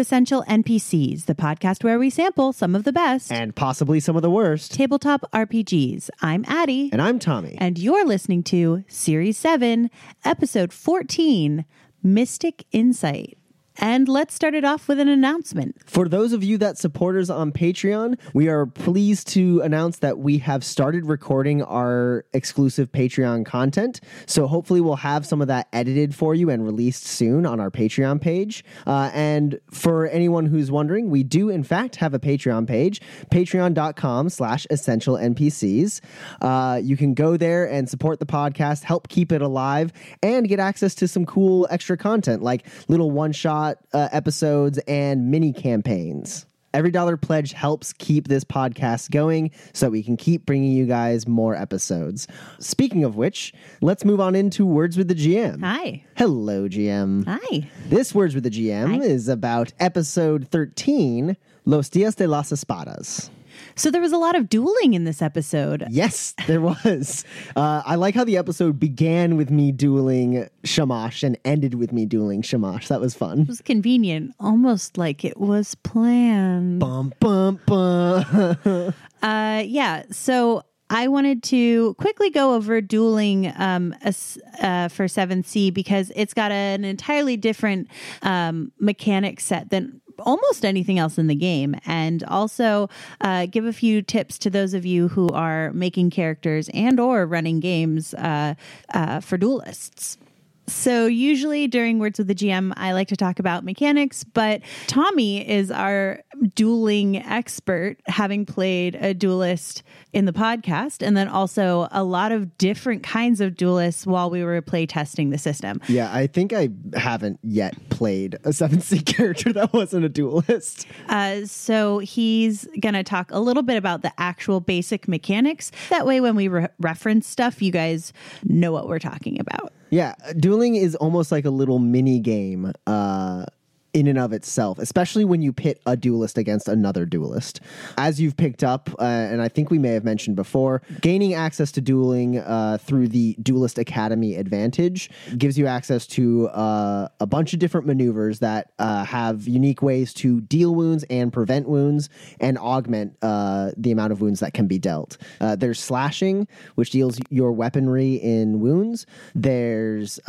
Essential NPCs, the podcast where we sample some of the best and possibly some of the worst. tabletop RPGs. I'm Addie. And I'm Tommy. And you're listening to Series 7, Episode 14 Mystic Insight. And let's start it off with an announcement. For those of you that support us on Patreon, we are pleased to announce that we have started recording our exclusive Patreon content. So hopefully, we'll have some of that edited for you and released soon on our Patreon page. Uh, and for anyone who's wondering, we do in fact have a Patreon page, patreon.com slash essential NPCs. Uh, you can go there and support the podcast, help keep it alive, and get access to some cool extra content like little one shot uh, episodes and mini campaigns. Every dollar pledge helps keep this podcast going so we can keep bringing you guys more episodes. Speaking of which, let's move on into Words with the GM. Hi. Hello, GM. Hi. This Words with the GM Hi. is about episode 13, Los Dias de las Espadas. So there was a lot of dueling in this episode. Yes, there was. Uh, I like how the episode began with me dueling Shamash and ended with me dueling Shamash. That was fun. It was convenient, almost like it was planned. Bum, bum, bum. Uh, yeah. So I wanted to quickly go over dueling um, uh, for 7th Sea because it's got an entirely different um, mechanic set than almost anything else in the game. And also uh, give a few tips to those of you who are making characters and or running games uh, uh, for duelists so usually during words with the GM, I like to talk about mechanics, but Tommy is our dueling expert, having played a duelist in the podcast, and then also a lot of different kinds of duelists while we were play testing the system. yeah, I think I haven't yet played a 7th Sea character that wasn't a duelist. Uh, so he's going to talk a little bit about the actual basic mechanics. That way, when we re- reference stuff, you guys know what we're talking about. Yeah, dueling is almost like a little mini game uh, in and of itself, especially when you pit a duelist against another duelist. As you've picked up, uh, and I think we may have mentioned before, gaining access to dueling uh, through the Duelist Academy Advantage gives you access to uh, a bunch of different maneuvers that uh, have unique ways to deal wounds and prevent wounds and augment uh, the amount of wounds that can be dealt. Uh, there's slashing, which deals your weaponry in wounds. There's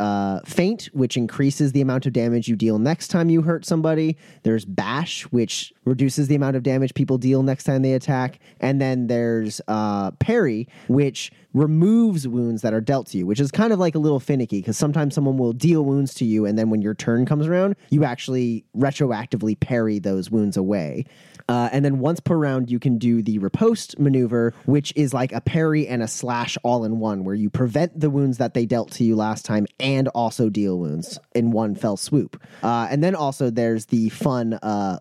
feint, which increases the amount of damage you deal next time you hurt somebody. There's bash, which reduces the amount of damage people deal next time they attack. And then there's uh, parry, which removes wounds that are dealt to you, which is kind of like a little finicky because sometimes someone will deal wounds to you, and then when your turn comes around, you actually retroactively parry those wounds away. Uh, and then once per round, you can do the riposte maneuver, which is like a parry and a slash all in one, where you prevent the wounds that they dealt to you last time and also deal wounds in one fell swoop. Uh, and then also there's the fun uh,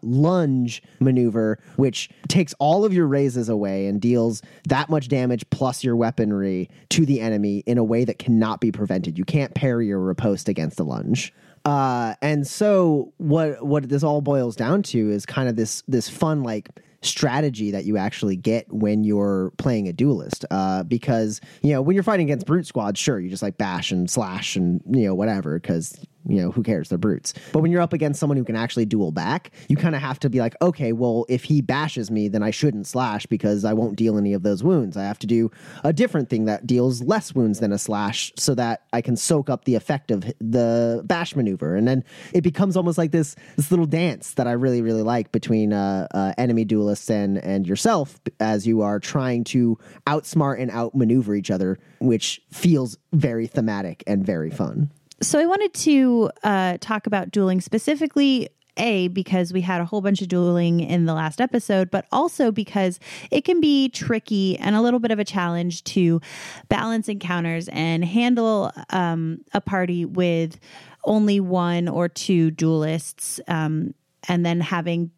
maneuver, which takes all of your raises away and deals that much damage plus your weaponry to the enemy in a way that cannot be prevented. You can't parry or riposte against a lunge. Uh, and so what what this all boils down to is kind of this this fun like strategy that you actually get when you're playing a duelist. Uh, because you know when you're fighting against brute squads, sure you just like bash and slash and you know whatever because you know who cares they're brutes. But when you're up against someone who can actually duel back, you kind of have to be like, okay, well if he bashes me, then I shouldn't slash because I won't deal any of those wounds. I have to do a different thing that deals less wounds than a slash so that I can soak up the effect of the bash maneuver. And then it becomes almost like this this little dance that I really really like between uh, uh, enemy duelists and and yourself as you are trying to outsmart and outmaneuver each other, which feels very thematic and very fun. So I wanted to uh, talk about dueling specifically. A, because we had a whole bunch of dueling in the last episode, but also because it can be tricky and a little bit of a challenge to balance encounters and handle um, a party with only one or two duelists. Um, and then having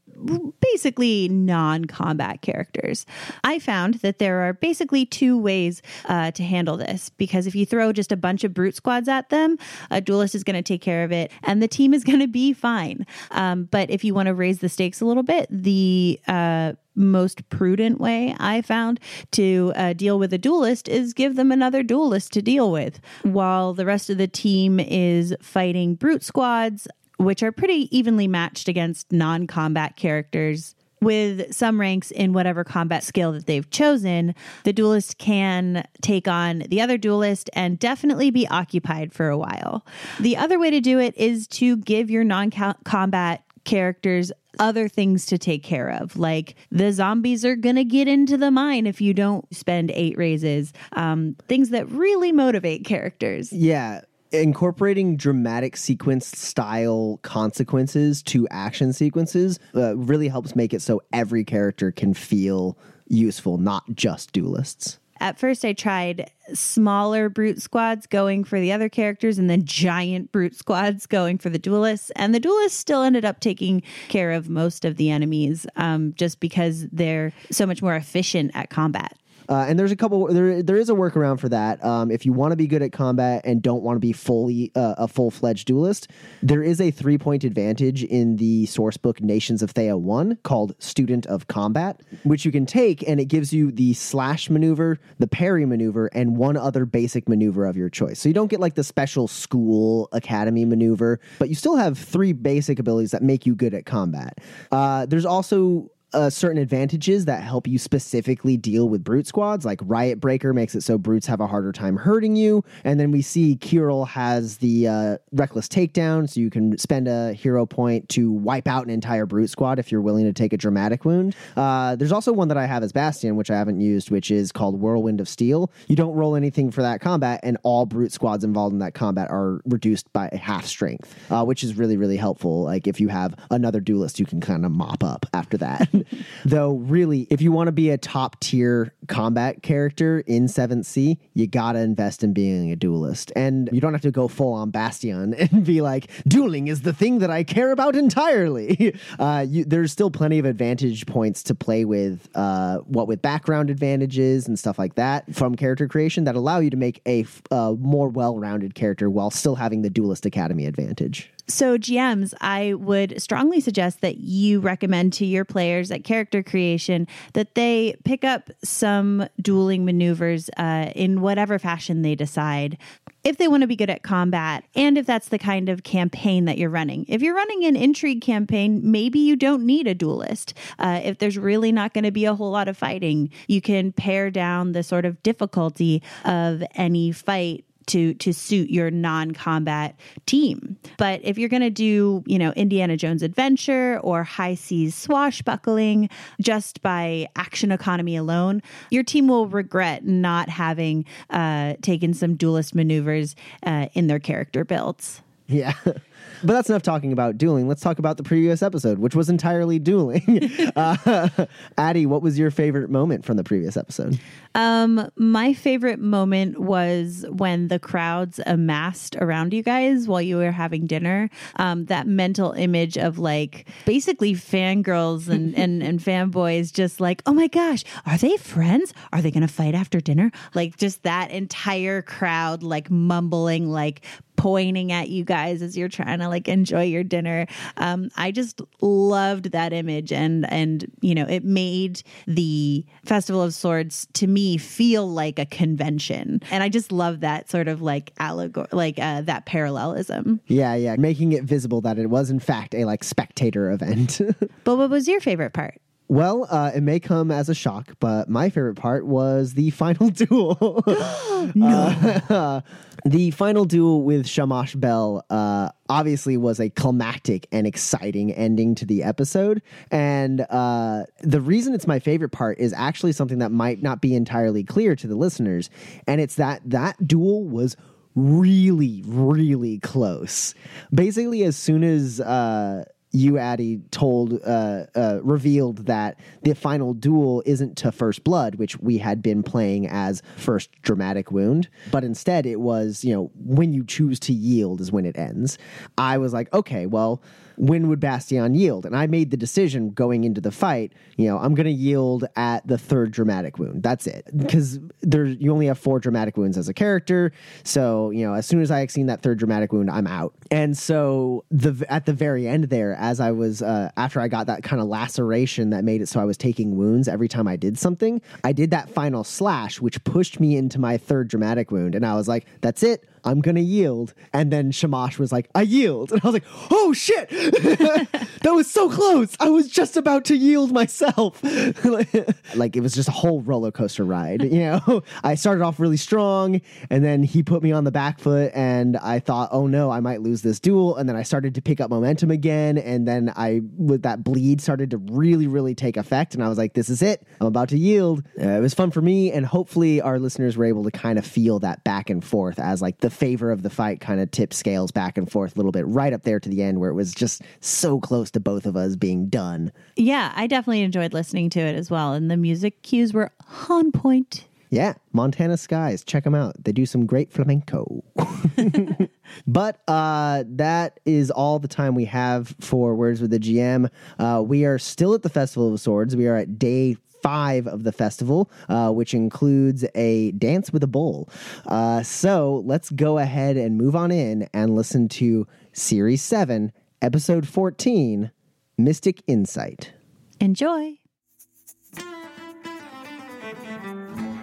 basically non combat characters. I found that there are basically two ways uh, to handle this because if you throw just a bunch of brute squads at them, a duelist is going to take care of it and the team is going to be fine. Um, but if you want to raise the stakes a little bit, the uh, most prudent way I found to uh, deal with a duelist is give them another duelist to deal with while the rest of the team is fighting brute squads which are pretty evenly matched against non combat characters. With some ranks in whatever combat skill that they've chosen, the duelist can take on the other duelist and definitely be occupied for a while. The other way to do it is to give your non combat characters other things to take care of. Like the zombies are going to get into the mine if you don't spend eight raises. Um, things that really motivate characters. Yeah incorporating dramatic sequence style consequences to action sequences uh, really helps make it so every character can feel useful, not just duelists. At first, I tried smaller brute squads going for the other characters and then giant brute squads going for the duelists. And the duelists still ended up taking care of most of the enemies um, just because they're so much more efficient at combat. Uh, and there's a couple. There there is a workaround for that. Um, if you want to be good at combat and don't want to be fully uh, a full fledged duelist, there is a three point advantage in the source book Nations of Théah one called Student of Combat, which you can take, and it gives you the slash maneuver, the parry maneuver, and one other basic maneuver of your choice. So you don't get like the special school academy maneuver, but you still have three basic abilities that make you good at combat. Uh, there's also uh, certain advantages that help you specifically deal with brute squads. Like Riot Breaker makes it so brutes have a harder time hurting you, and then we see Kyril has the uh, Reckless Takedown, so you can spend a hero point to wipe out an entire brute squad if you're willing to take a dramatic wound. Uh, there's also one that I have as Bastion, which I haven't used, which is called Whirlwind of Steel. You don't roll anything for that combat, and all brute squads involved in that combat are reduced by half strength, uh, which is really really helpful. Like if you have another duelist, you can kind of mop up after that. Though, really, if you want to be a top tier combat character in 7th Sea, you got to invest in being a duelist. And you don't have to go full on Bastion and be like, dueling is the thing that I care about entirely. Uh, you, there's still plenty of advantage points to play with, uh, what with background advantages and stuff like that from character creation that allow you to make a uh, more well rounded character while still having the Duelist Academy advantage. So, GMs, I would strongly suggest that you recommend to your players at character creation that they pick up some dueling maneuvers uh, in whatever fashion they decide if they want to be good at combat and if that's the kind of campaign that you're running. If you're running an intrigue campaign, maybe you don't need a duelist. Uh, if there's really not going to be a whole lot of fighting, you can pare down the sort of difficulty of any fight to to suit your non-combat team. But if you're going to do, you know, Indiana Jones adventure or high seas swashbuckling just by action economy alone, your team will regret not having uh, taken some duelist maneuvers uh, in their character builds. Yeah. But that's enough talking about dueling. Let's talk about the previous episode, which was entirely dueling. uh, Addie, what was your favorite moment from the previous episode? Um, my favorite moment was when the crowds amassed around you guys while you were having dinner. Um, that mental image of like basically fangirls and, and, and fanboys just like, oh my gosh, are they friends? Are they going to fight after dinner? Like just that entire crowd like mumbling, like pointing at you guys as you're trying to like enjoy your dinner. Um, I just loved that image, and and you know, it made the Festival of Swords to me feel like a convention, and I just love that sort of like allegory, like uh, that parallelism. Yeah, yeah, making it visible that it was in fact a like spectator event. but what was your favorite part? Well, uh, it may come as a shock, but my favorite part was the final duel. no. Uh, the final duel with Shamash Bell uh, obviously was a climactic and exciting ending to the episode. And uh, the reason it's my favorite part is actually something that might not be entirely clear to the listeners. And it's that that duel was really, really close. Basically, as soon as uh, you, Addy, told, uh, uh, revealed that the final duel isn't to First Blood, which we had been playing as First Dramatic Wound, but instead it was, you know, when you choose to yield is when it ends. I was like, okay, well, when would Bastion yield? And I made the decision going into the fight, you know, I'm going to yield at the third dramatic wound. That's it. Because there you only have four dramatic wounds as a character. So, you know, as soon as I seen that third dramatic wound, I'm out. And so the at the very end there, as I was uh, after I got that kind of laceration that made it so I was taking wounds every time I did something, I did that final slash, which pushed me into my third dramatic wound. And I was like, that's it. I'm gonna yield. And then Shamash was like, I yield. And I was like, oh shit. that was so close. I was just about to yield myself. like it was just a whole roller coaster ride. You know, I started off really strong and then he put me on the back foot and I thought, oh no, I might lose this duel. And then I started to pick up momentum again. And then I, with that bleed, started to really, really take effect. And I was like, this is it. I'm about to yield. Uh, it was fun for me. And hopefully our listeners were able to kind of feel that back and forth as like the favor of the fight kind of tipped scales back and forth a little bit right up there to the end where it was just so close to both of us being done. Yeah, I definitely enjoyed listening to it as well. And the music cues were on point. Yeah, Montana Skies. Check them out. They do some great flamenco. but uh, that is all the time we have for Words with the GM. Uh, we are still at the Festival of Swords. We are at day five of the festival, uh, which includes a dance with a bull. Uh, so let's go ahead and move on in and listen to Series 7, Episode 14 Mystic Insight. Enjoy.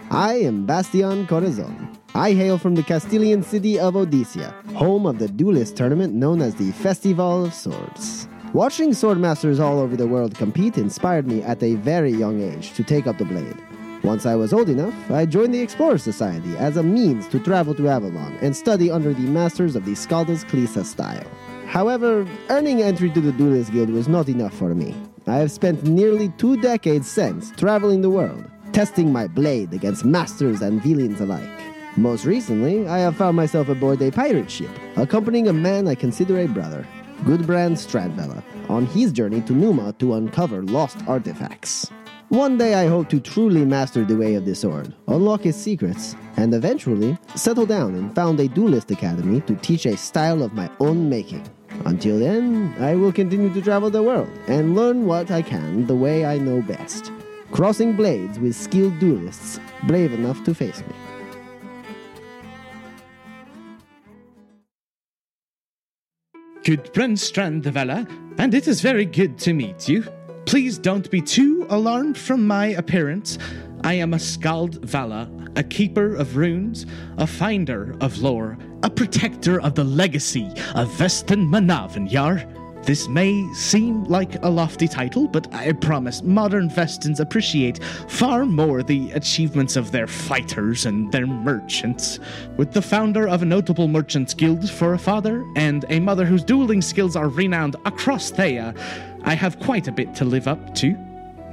I am Bastion Corazon. I hail from the Castillian city of Odisea, home of the duelist tournament known as the Festival of Swords. Watching swordmasters all over the world compete inspired me at a very young age to take up the blade. Once I was old enough, I joined the Explorer Society as a means to travel to Avalon and study under the masters of the Scaldas Klisa style. However, earning entry to the Duelist Guild was not enough for me. I have spent nearly two decades since traveling the world, testing my blade against masters and villains alike. Most recently, I have found myself aboard a pirate ship, accompanying a man I consider a brother, Gudbrand Stradbella, on his journey to Numa to uncover lost artifacts. One day I hope to truly master the way of the sword, unlock its secrets, and eventually settle down and found a duelist academy to teach a style of my own making. Until then, I will continue to travel the world and learn what I can the way I know best, crossing blades with skilled duelists brave enough to face me. Gudbrand Strandvella, and it is very good to meet you. Please don't be too alarmed from my appearance. I am a Skald Vala, a keeper of runes, a finder of lore, a protector of the legacy of Vestenmennavenjar. This may seem like a lofty title, but I promise modern Vestans appreciate far more the achievements of their fighters and their merchants. With the founder of a notable merchants guild for a father, and a mother whose dueling skills are renowned across Théah, I have quite a bit to live up to.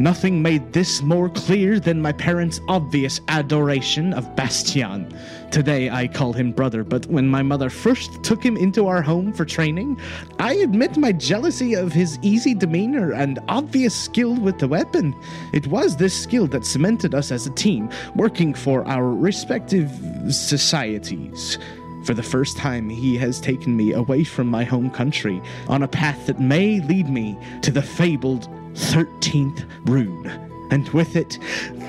Nothing made this more clear than my parents' obvious adoration of Bastion. Today I call him brother, but when my mother first took him into our home for training, I admit my jealousy of his easy demeanor and obvious skill with the weapon. It was this skill that cemented us as a team, working for our respective societies. For the first time, he has taken me away from my home country on a path that may lead me to the fabled 13th rune, and with it,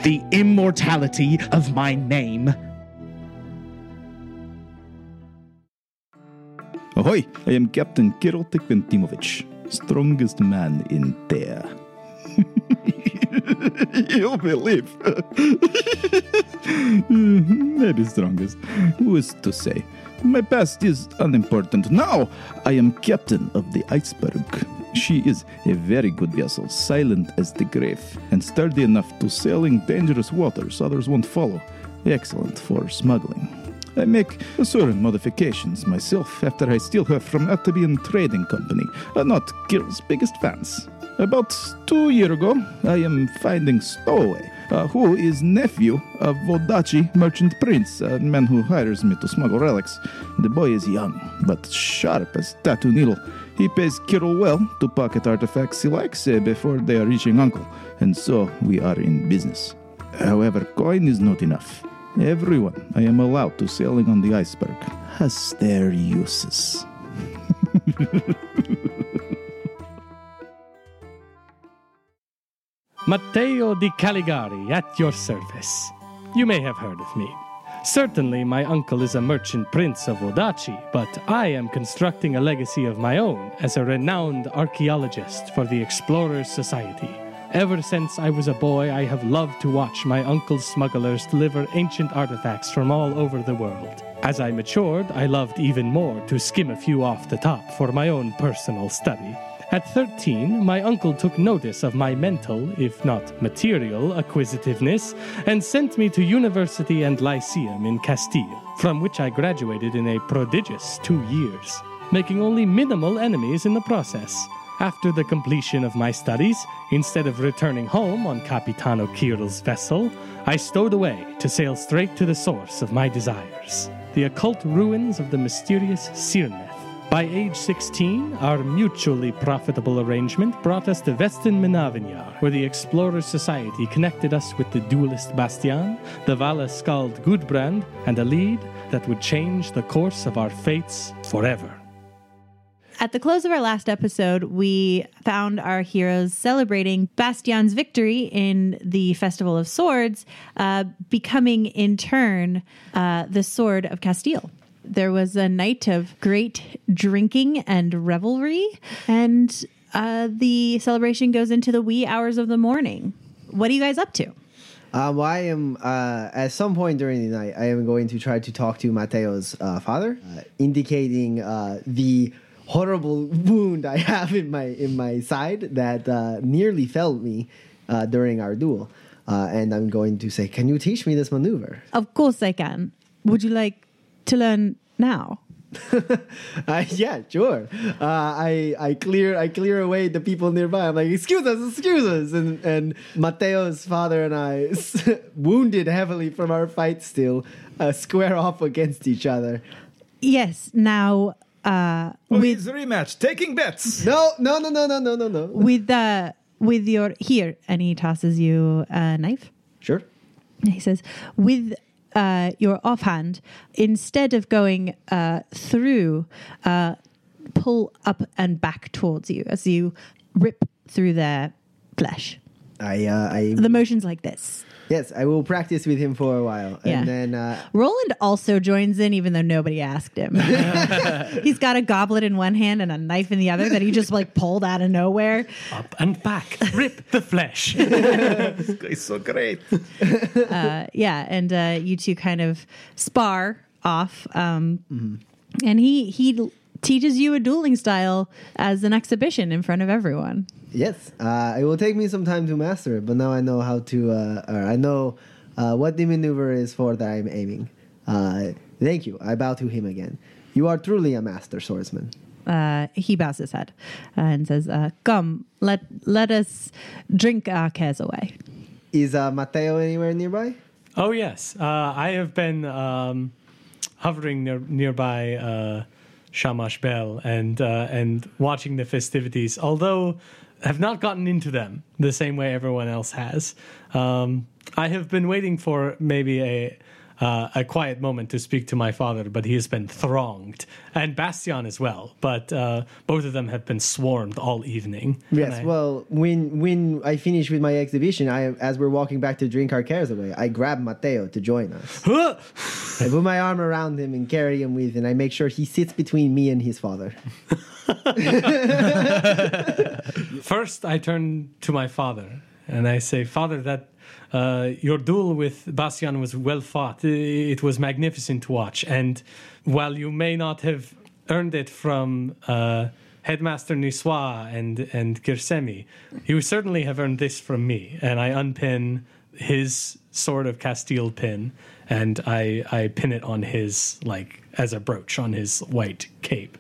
the immortality of my name. Ahoy! I am Captain Kirill Tikventimovich, strongest man in there. You'll believe. Maybe strongest. Who is to say? My past is unimportant. Now I am captain of the iceberg. She is a very good vessel, silent as the grave, and sturdy enough to sail in dangerous waters others won't follow. Excellent for smuggling. I make certain modifications myself after I steal her from Atabean Trading Company, are not Kirill's biggest fans. About two years ago, I am finding stowaway uh, who is nephew of Vodacce, merchant prince, a man who hires me to smuggle relics. The boy is young, but sharp as tattoo needle. He pays Kirill well to pocket artifacts he likes uh, before they are reaching uncle, and so we are in business. However, coin is not enough. Everyone I am allowed to sailing on the iceberg has their uses. Matteo di Caligari at your service. You may have heard of me. Certainly, my uncle is a merchant prince of Odachi, but I am constructing a legacy of my own as a renowned archaeologist for the Explorers Society. Ever since I was a boy, I have loved to watch my uncle's smugglers deliver ancient artifacts from all over the world. As I matured, I loved even more to skim a few off the top for my own personal study. At 13, my uncle took notice of my mental, if not material, acquisitiveness and sent me to university and lyceum in Castille, from which I graduated in a prodigious two years, making only minimal enemies in the process. After the completion of my studies, instead of returning home on Capitano Kirill's vessel, I stowed away to sail straight to the source of my desires the occult ruins of the mysterious Syrneth. By age 16, our mutually profitable arrangement brought us to Vestenmennavenjar, where the Explorers Society connected us with the duelist Bastian, the Vala Skald Gudbrand, and a lead that would change the course of our fates forever. At the close of our last episode, we found our heroes celebrating Bastian's victory in the Festival of Swords, uh, becoming in turn uh, the Sword of Castille. There was a night of great drinking and revelry, and uh, the celebration goes into the wee hours of the morning. What are you guys up to? Um, I am uh, at some point during the night. I am going to try to talk to Mateo's uh, father, uh, indicating uh, the horrible wound I have in my in my side that uh, nearly felled me uh, during our duel. and I'm going to say, "Can you teach me this maneuver?" Of course, I can. Would you like to learn now? uh, yeah, sure. Uh, I I clear I clear away the people nearby. I'm like, excuse us, excuse us, and and Mateo's father and I, wounded heavily from our fight, still uh, square off against each other. Yes. Now, uh, with rematch, taking bets. No, no, no, no, no, no, no, no. with uh, with your here, and he tosses you a knife. Sure. He says, with uh, your offhand, instead of going uh, through, uh, pull up and back towards you as you rip through their flesh. I uh, I The motion's like this. Yes, I will practice with him for a while, Yeah. and then uh, Roland also joins in, even though nobody asked him. He's got a goblet in one hand and a knife in the other that he just like pulled out of nowhere. Up and back, rip the flesh. this It's so great. Uh, yeah, and uh, you two kind of spar off, um, and he he l- teaches you a dueling style as an exhibition in front of everyone. yes, uh, it will take me some time to master it, but now I know how to. Uh, or I know uh, what the maneuver is for that I'm aiming. Uh, thank you. I bow to him again. You are truly a master swordsman. Uh, he bows his head and says, uh, "Come, let let us drink our cares away." Is uh, Mateo anywhere nearby? Oh yes, uh, I have been um, hovering near, nearby uh, Shamash Bell and uh, and watching the festivities. Although have not gotten into them the same way everyone else has. Um, I have been waiting for maybe a. Uh, a quiet moment to speak to my father, but he has been thronged, and Bastian as well. But uh, both of them have been swarmed all evening. Yes. I- Well, when when I finish with my exhibition, I as we're walking back to drink our cares away, I grab Mateo to join us. I put my arm around him and carry him with, and I make sure he sits between me and his father. First, I turn to my father and I say, Father, that uh, your duel with Bastian was well fought. It was magnificent to watch. And while you may not have earned it from uh, Headmaster Niswa and, and Girsemi, you certainly have earned this from me. And I unpin his sword of Castille pin and I, I pin it on his, like, as a brooch on his white cape.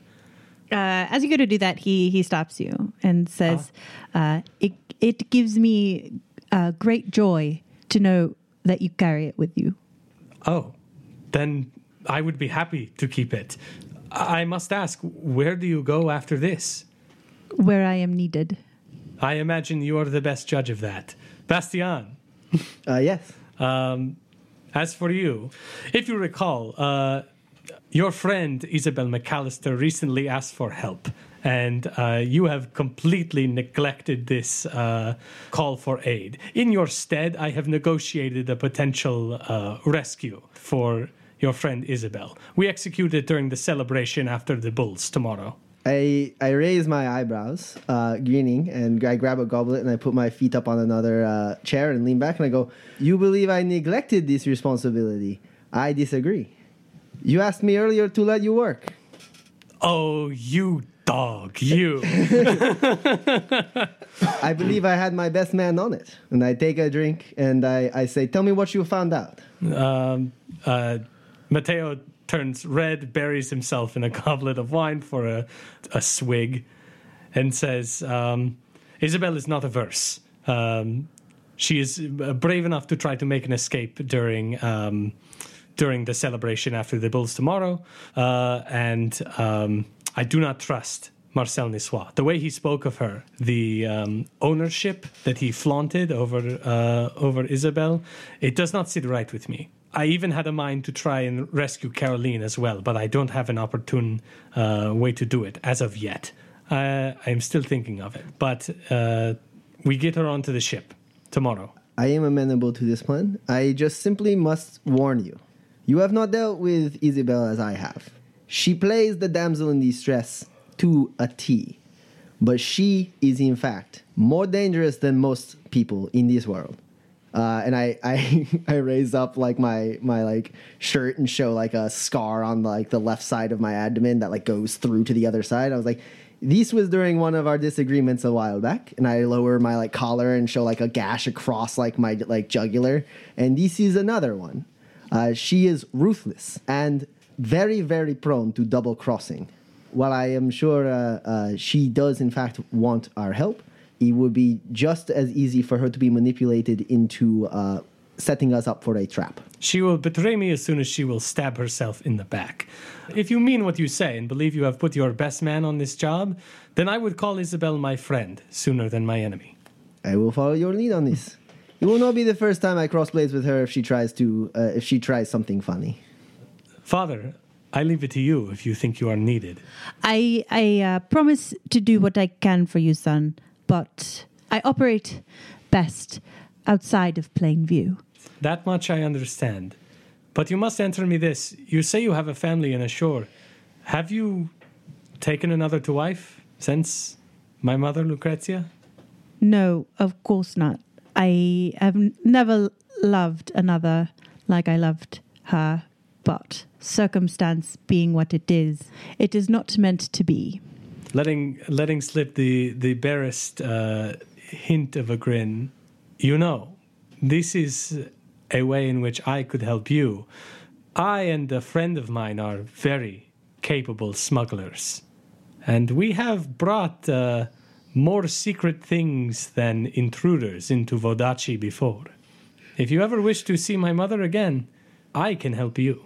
uh, as you go to do that, he he stops you and says, uh, "It it gives me uh, great joy to know that you carry it with you. Oh, then I would be happy to keep it. I must ask, where do you go after this? Where I am needed. I imagine you are the best judge of that. Bastian, Uh, yes. um, as for you, if you recall, uh, your friend Isabel McAllister recently asked for help, and uh, you have completely neglected this uh, call for aid. In your stead, I have negotiated a potential uh, rescue for your friend Isabel. We execute it during the celebration after the bulls tomorrow. I I raise my eyebrows, uh, grinning, and I grab a goblet and I put my feet up on another uh, chair and lean back and I go, "You believe I neglected this responsibility? I disagree. You asked me earlier to let you work. Oh, you dog, you. I believe I had my best man on it." And I take a drink and I, I say, "Tell me what you found out." um, uh, Mateo turns red, buries himself in a goblet of wine for a, a swig, and says, um, Isabel is not averse. Um, she is uh, brave enough to try to make an escape during. Um, during the celebration after the Bulls tomorrow, uh, and um, I do not trust Marcel Nissois. The way he spoke of her, the um, ownership that he flaunted over uh, over Isabel, it does not sit right with me. I even had a mind to try and rescue Caroline as well, but I don't have an opportune uh, way to do it as of yet. Uh, I'm still thinking of it, but uh, we get her onto the ship tomorrow. I am amenable to this plan. I just simply must warn you. You have not dealt with Isabel as I have. She plays the damsel in distress to a T. But she is, in fact, more dangerous than most people in this world. Uh, and I, I, I raise up like my my like shirt and show like a scar on like the left side of my abdomen that like goes through to the other side. I was like, this was during one of our disagreements a while back, and I lower my like collar and show like a gash across like my like jugular, and this is another one. Uh, she is ruthless and very very prone to double crossing. While I am sure uh, uh, she does in fact want our help, it would be just as easy for her to be manipulated into uh, setting us up for a trap. She will betray me as soon as she will stab herself in the back. If you mean what you say and believe you have put your best man on this job, then I would call Isabel my friend sooner than my enemy. I will follow your lead on this. It will not be the first time I cross blades with her if she tries to uh, if she tries something funny. Father, I leave it to you if you think you are needed. I I uh, promise to do what I can for you, son, but I operate best outside of plain view. That much I understand. But you must answer me this. You say you have a family in ashore. Have you taken another to wife since my mother, Lucrezia? No, of course not. I have never loved another like I loved her, but circumstance being what it is, it is not meant to be. Letting letting slip the the barest uh, hint of a grin. You know, this is a way in which I could help you. I and a friend of mine are very capable smugglers, and we have brought uh, more secret things than intruders into Vodacce before. If you ever wish to see my mother again, I can help you.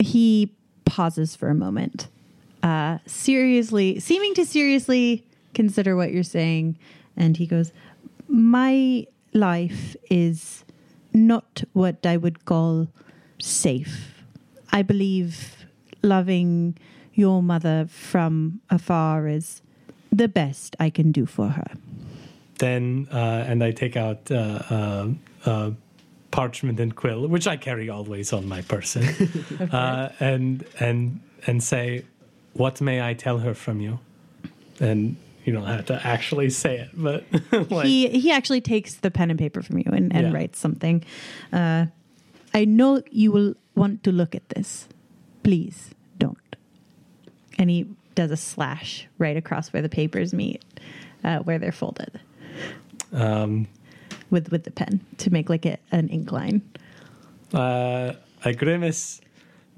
He pauses for a moment, uh, seriously, seeming to seriously consider what you're saying, and he goes, "My life is not what I would call safe. I believe loving your mother from afar is the best I can do for her." then uh, and I take out uh, uh, uh, parchment and quill, which I carry always on my person, uh, and and and say, "What may I tell her from you?" And you don't have to actually say it, but like, he he actually takes the pen and paper from you and, and Yeah. writes something. Uh, I know you will want to look at this. Please don't. And he does a slash right across where the papers meet, uh, where they're folded um, with with the pen to make like a, an ink line. uh, I grimace.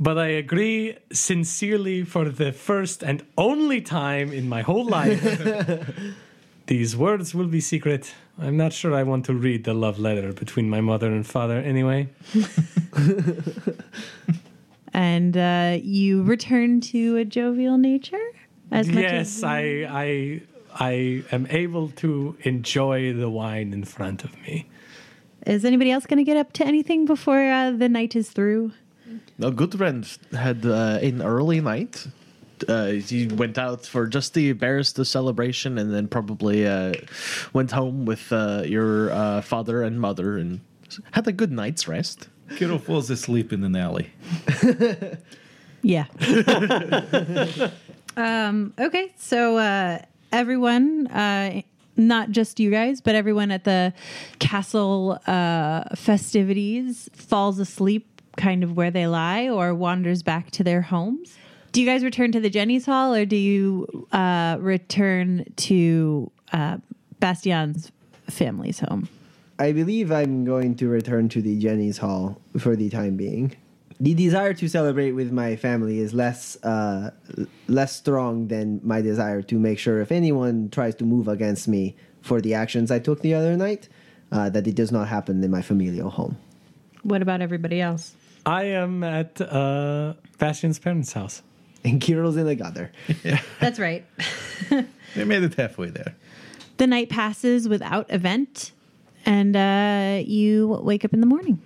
But I agree sincerely for the first and only time in my whole life. These words will be secret I'm not sure I want to read the love letter between my mother and father anyway. and uh, you return to a jovial nature. As much yes, as, I, I, I am able to enjoy the wine in front of me. Is anybody else going to get up to anything before uh, the night is through? No, Gudrun had uh, an early night. Uh, he went out for just the barrister celebration and then probably uh, went home with uh, your uh, father and mother and had a good night's rest. Kiro falls asleep in an alley. Yeah. um, okay, so uh, everyone, uh, not just you guys, but everyone at the castle uh, festivities falls asleep kind of where they lie or wanders back to their homes. Do you guys return to the Jenny's Hall or do you uh, return to uh, Bastian's family's home? I believe I'm going to return to the Jenny's Hall for the time being. The desire to celebrate with my family is less uh, less strong than my desire to make sure if anyone tries to move against me for the actions I took the other night, uh, that it does not happen in my familial home. What about everybody else? I am at uh, Bastian's parents' house. And Kiro's in the gutter. That's right. They made it halfway there. the night passes without event, and uh, you wake up in the morning.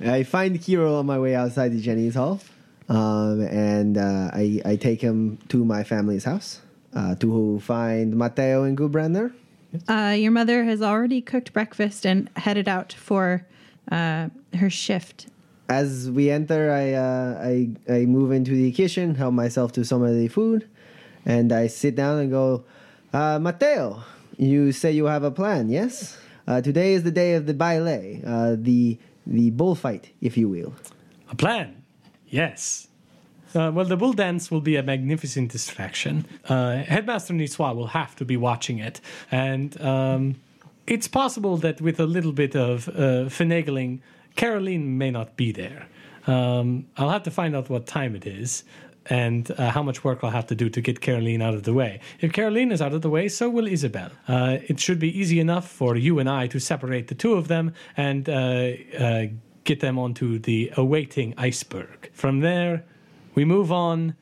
I find Kiro on my way outside the Jenny's Hall, um, and uh, I, I take him to my family's house uh, to find Matteo and Gubrander. Uh, your mother has already cooked breakfast and headed out for uh, her shift. As we enter, I, uh, I I move into the kitchen, help myself to some of the food, and I sit down and go, uh, Matteo, you say you have a plan, yes? Uh, today is the day of the baile, uh, the the bullfight, if you will. A plan? Yes. Uh, well, the bull dance will be a magnificent distraction. Uh, Headmaster Niswa will have to be watching it. And um, it's possible that with a little bit of uh, finagling, Caroline may not be there. Um, I'll have to find out what time it is and uh, how much work I'll have to do to get Caroline out of the way. If Caroline is out of the way, so will Isabel. Uh, it should be easy enough for you and I to separate the two of them and uh, uh, get them onto the awaiting iceberg. From there, we move on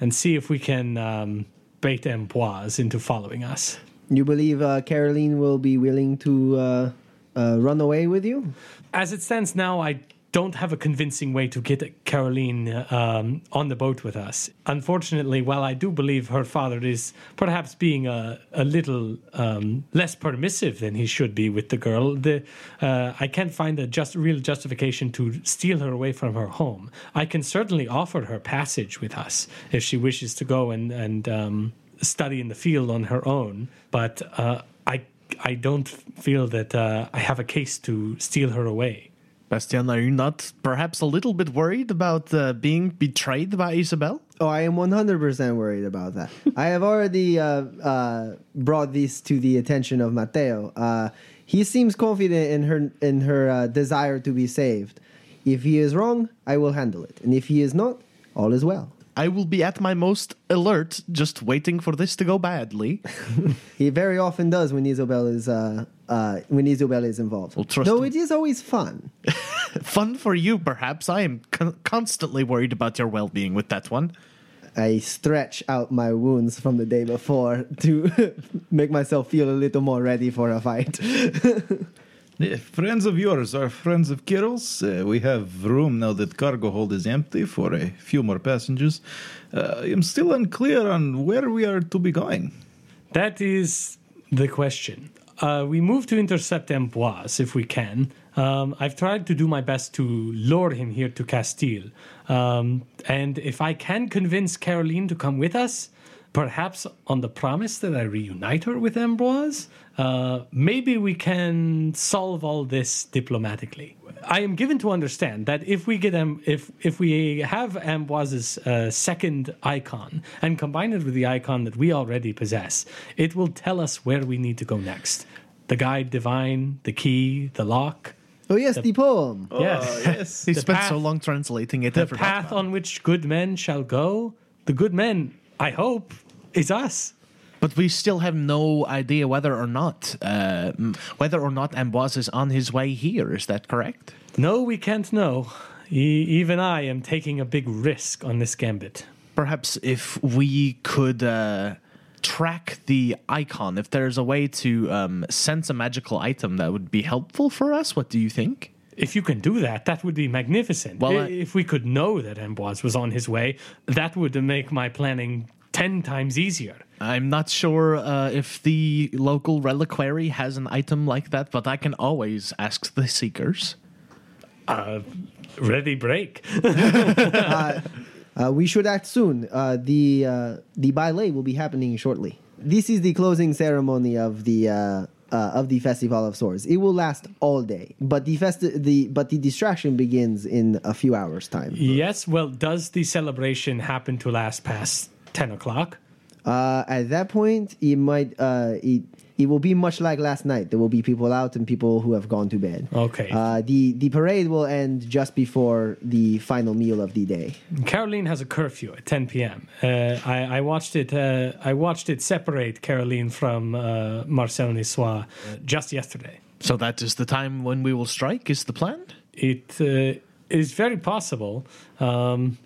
and see if we can um, bait Amboise into following us. You believe uh, Caroline will be willing to uh, uh, run away with you? As it stands now, I don't have a convincing way to get Caroline um, on the boat with us. Unfortunately, while I do believe her father is perhaps being a, a little um, less permissive than he should be with the girl, the, uh, I can't find a just real justification to steal her away from her home. I can certainly offer her passage with us if she wishes to go and, and um, study in the field on her own, but uh, I, I don't feel that uh, I have a case to steal her away. Bastian, are you not perhaps a little bit worried about uh, being betrayed by Isabel? Oh, I am 100% worried about that. I have already uh, uh, brought this to the attention of Matteo. Uh, he seems confident in her in her uh, desire to be saved. If he is wrong, I will handle it. And if he is not, all is well. I will be at my most alert, just waiting for this to go badly. He very often does when Isabel is uh, uh, when Isabel is involved. Well, trust Though him. it is always fun. Fun for you, perhaps. I am con- constantly worried about your well being with that one. I stretch out my wounds from the day before to make myself feel a little more ready for a fight. Friends of yours are friends of Kiro's. Uh, we have room now that cargo hold is empty for a few more passengers. Uh, I am still unclear on where we are to be going. That is the question. Uh, we move to intercept Amboise if we can. Um, I've tried to do my best to lure him here to Castille. Um, and if I can convince Caroline to come with us, perhaps on the promise that I reunite her with Ambroise, uh, maybe we can solve all this diplomatically. I am given to understand that if we get Am- if if we have Ambroise's uh, second icon and combine it with the icon that we already possess, it will tell us where we need to go next. The guide divine, the key, the lock. oh yes, the poem. yes, yes. He The spent path- so long translating it. The path on which good men shall go. The good men, I hope, is us. But we still have no idea whether or not uh, whether or not Amboise is on his way here. Is that correct? No, we can't know. E- even I am taking a big risk on this gambit. Perhaps if we could uh, track the icon, if there's a way to um, sense a magical item that would be helpful for us, what do you think? If you can do that, that would be magnificent. Well, I- if we could know that Amboise was on his way, that would make my planning ten times easier. I'm not sure uh, if the local reliquary has an item like that, but I can always ask the seekers. Ready break. Uh, we should act soon. Uh, the uh, the ballet will be happening shortly. This is the closing ceremony of the uh, uh, of the festival of swords. It will last all day, but the festi- the but the distraction begins in a few hours' time. yes, well, does the celebration happen to last past ten o'clock? Uh, at that point, it might uh, it it will be much like last night. There will be people out and people who have gone to bed. Okay. Uh, the the parade will end just before the final meal of the day. Caroline has a curfew at 10 p.m. Uh, I, I watched it. Uh, I watched it separate Caroline from uh, Marcel Nissois uh, just yesterday. So that is the time when we will strike, is the plan? It uh, is very possible, um,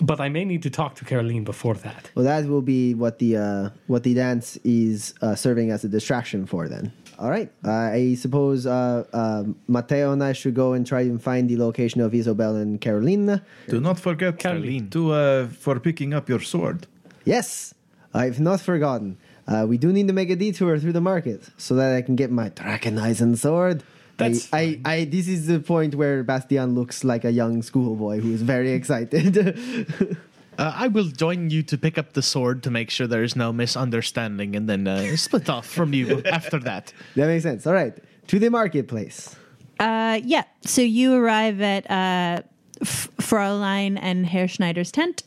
but I may need to talk to Caroline before that. Well, that will be what the uh, what the dance is uh, serving as a distraction for. Then, all right. Uh, I suppose uh, uh, Matteo and I should go and try and find the location of Isabel and Carolina. Do not forget Caroline. to uh, for picking up your sword. Yes, I've not forgotten. Uh, we do need to make a detour through the market so that I can get my Dracheneisen sword. That's I, I, I, this is the point where Bastian looks like a young schoolboy who is very excited. Uh, I will join you to pick up the sword to make sure there is no misunderstanding and then uh, split off from you after that. that makes sense. All right, to the marketplace. Uh, yeah. So you arrive at uh, F- Fraulein and Herr Schneider's tent,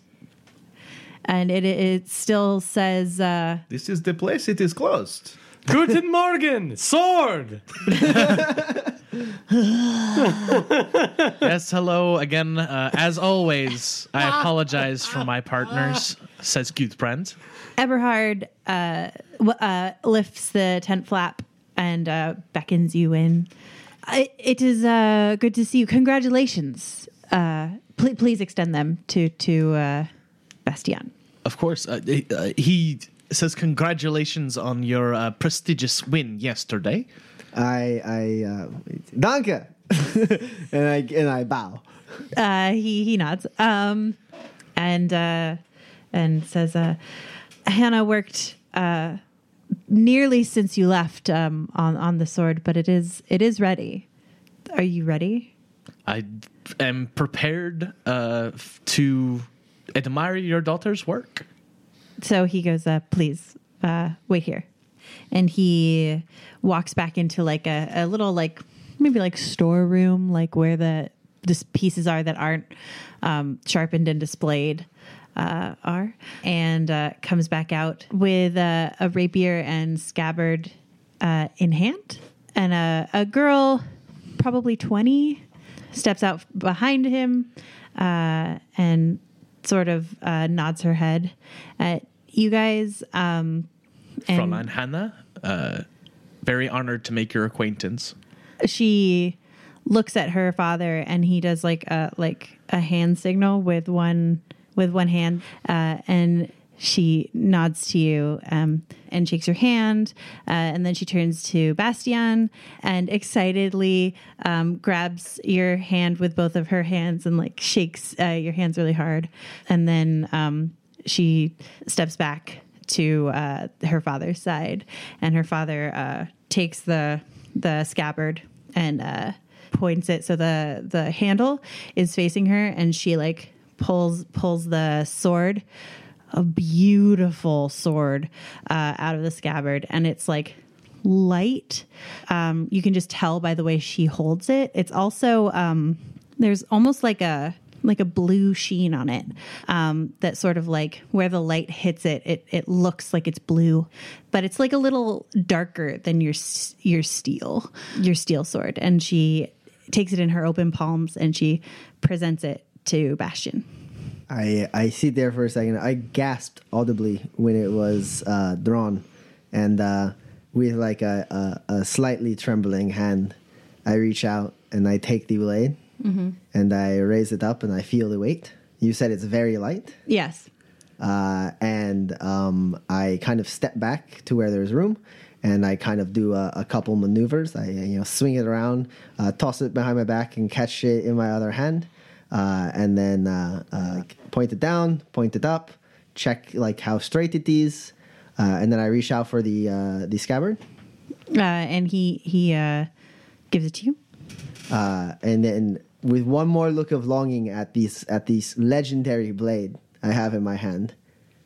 and it it still says uh, This is the place. It is closed. Guten Morgen, sword. yes, hello again. Uh, as always, I apologize for my partners, says Gudbrand. Eberhard uh, w- uh, lifts the tent flap and uh, beckons you in. I, it is uh, good to see you. Congratulations. Uh, pl- please extend them to to uh, Bastian. Of course, uh, he- uh, he says congratulations on your uh, prestigious win yesterday. I, I, uh, danke, and I and I bow. Uh, he he nods um, and uh, and says, uh, "Hannah worked uh, nearly since you left um, on on the sword, but it is it is ready. Are you ready?" I am prepared uh, f- to admire your daughter's work. So he goes, uh, please uh, wait here. And he walks back into like a, a little like maybe like storeroom, like where the just pieces are that aren't um, sharpened and displayed uh, are, and uh, comes back out with uh, a rapier and scabbard uh, in hand, and a, a girl, probably twenty, steps out behind him uh, and sort of uh, nods her head at you guys. Um, and Fräulein Hannah, uh, very honored to make your acquaintance. she looks at her father, and he does like a like a hand signal with one with one hand, uh, and she nods to you um, and shakes your hand, uh, and then she turns to Bastian and excitedly um, grabs your hand with both of her hands and like shakes uh, your hands really hard, and then um, she steps back to uh, her father's side, and her father uh, takes the the scabbard and uh, points it. So the the handle is facing her, and she like pulls pulls the sword, a beautiful sword, uh, out of the scabbard, and it's like light. Um, you can just tell by the way she holds it. It's also um, there's almost like a like a blue sheen on it um, that sort of like where the light hits it, it it looks like it's blue, but it's like a little darker than your your steel your steel sword. And she takes it in her open palms and she presents it to Bastian. I I sit there for a second. I gasped audibly when it was uh, drawn. and uh, with like a, a, a slightly trembling hand, I reach out and I take the blade and I raise it up and I feel the weight. You said it's very light, Yes. uh, and um, I kind of step back to where there's room. And I kind of do a, a couple maneuvers. I you know swing it around, uh, toss it behind my back, and catch it in my other hand, uh, and then uh, uh, point it down, point it up, check like how straight it is, uh, and then I reach out for the uh, the scabbard, Uh, and he he uh, gives it to you. uh, and then with one more look of longing at these at this legendary blade I have in my hand,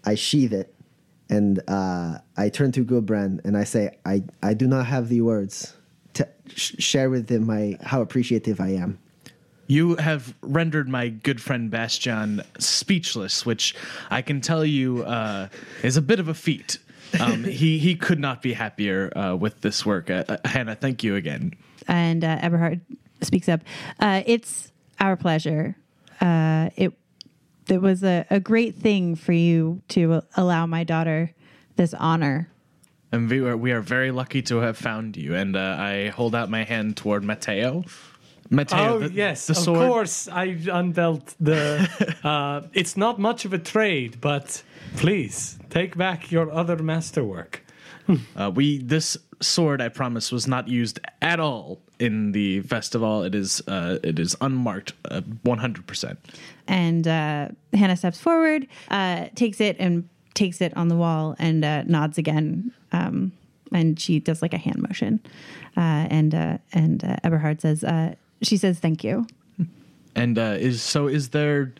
I sheathe it, and uh, I turn to Gudbrand and I say, I, I do not have the words to sh- share with him my how appreciative I am. You have rendered my good friend Bastian speechless, which I can tell you uh, is a bit of a feat. Um, he he could not be happier uh, with this work. Uh, uh, Hannah, thank you again. And uh, Eberhard speaks up. Uh, it's our pleasure. Uh, it it was a, a great thing for you to allow my daughter this honor. And we are, we are very lucky to have found you. And uh, I hold out my hand toward Mateo. Mateo, Oh the, yes, the of sword. course. I unbelt the. uh, it's not much of a trade, but please take back your other masterwork. Uh, we this sword, I promise, was not used at all in the festival. It is uh, it is unmarked, one hundred percent. And uh, Hannah steps forward, uh, takes it, and takes it on the wall, and uh, nods again. Um, and she does like a hand motion. Uh, and uh, and uh, Eberhard says, uh, she says, "Thank you." And uh, is so is there?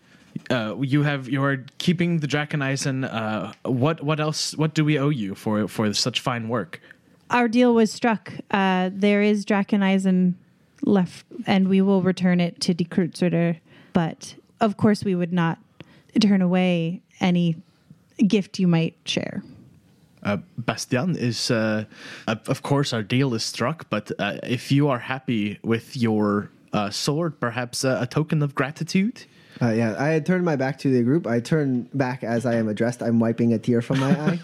Uh, you have you are keeping the Dracheneisen. Uh, what what else? What do we owe you for for such fine work? Our deal was struck. Uh, there is Dracheneisen left, and we will return it to Die Kreuzritter. But of course, we would not turn away any gift you might share. Uh, Bastian is, uh, of of course, our deal is struck. But uh, if you are happy with your uh, sword, perhaps uh, a token of gratitude. Uh, yeah, I had turned my back to the group. I turn back as I am addressed. I'm wiping a tear from my eye,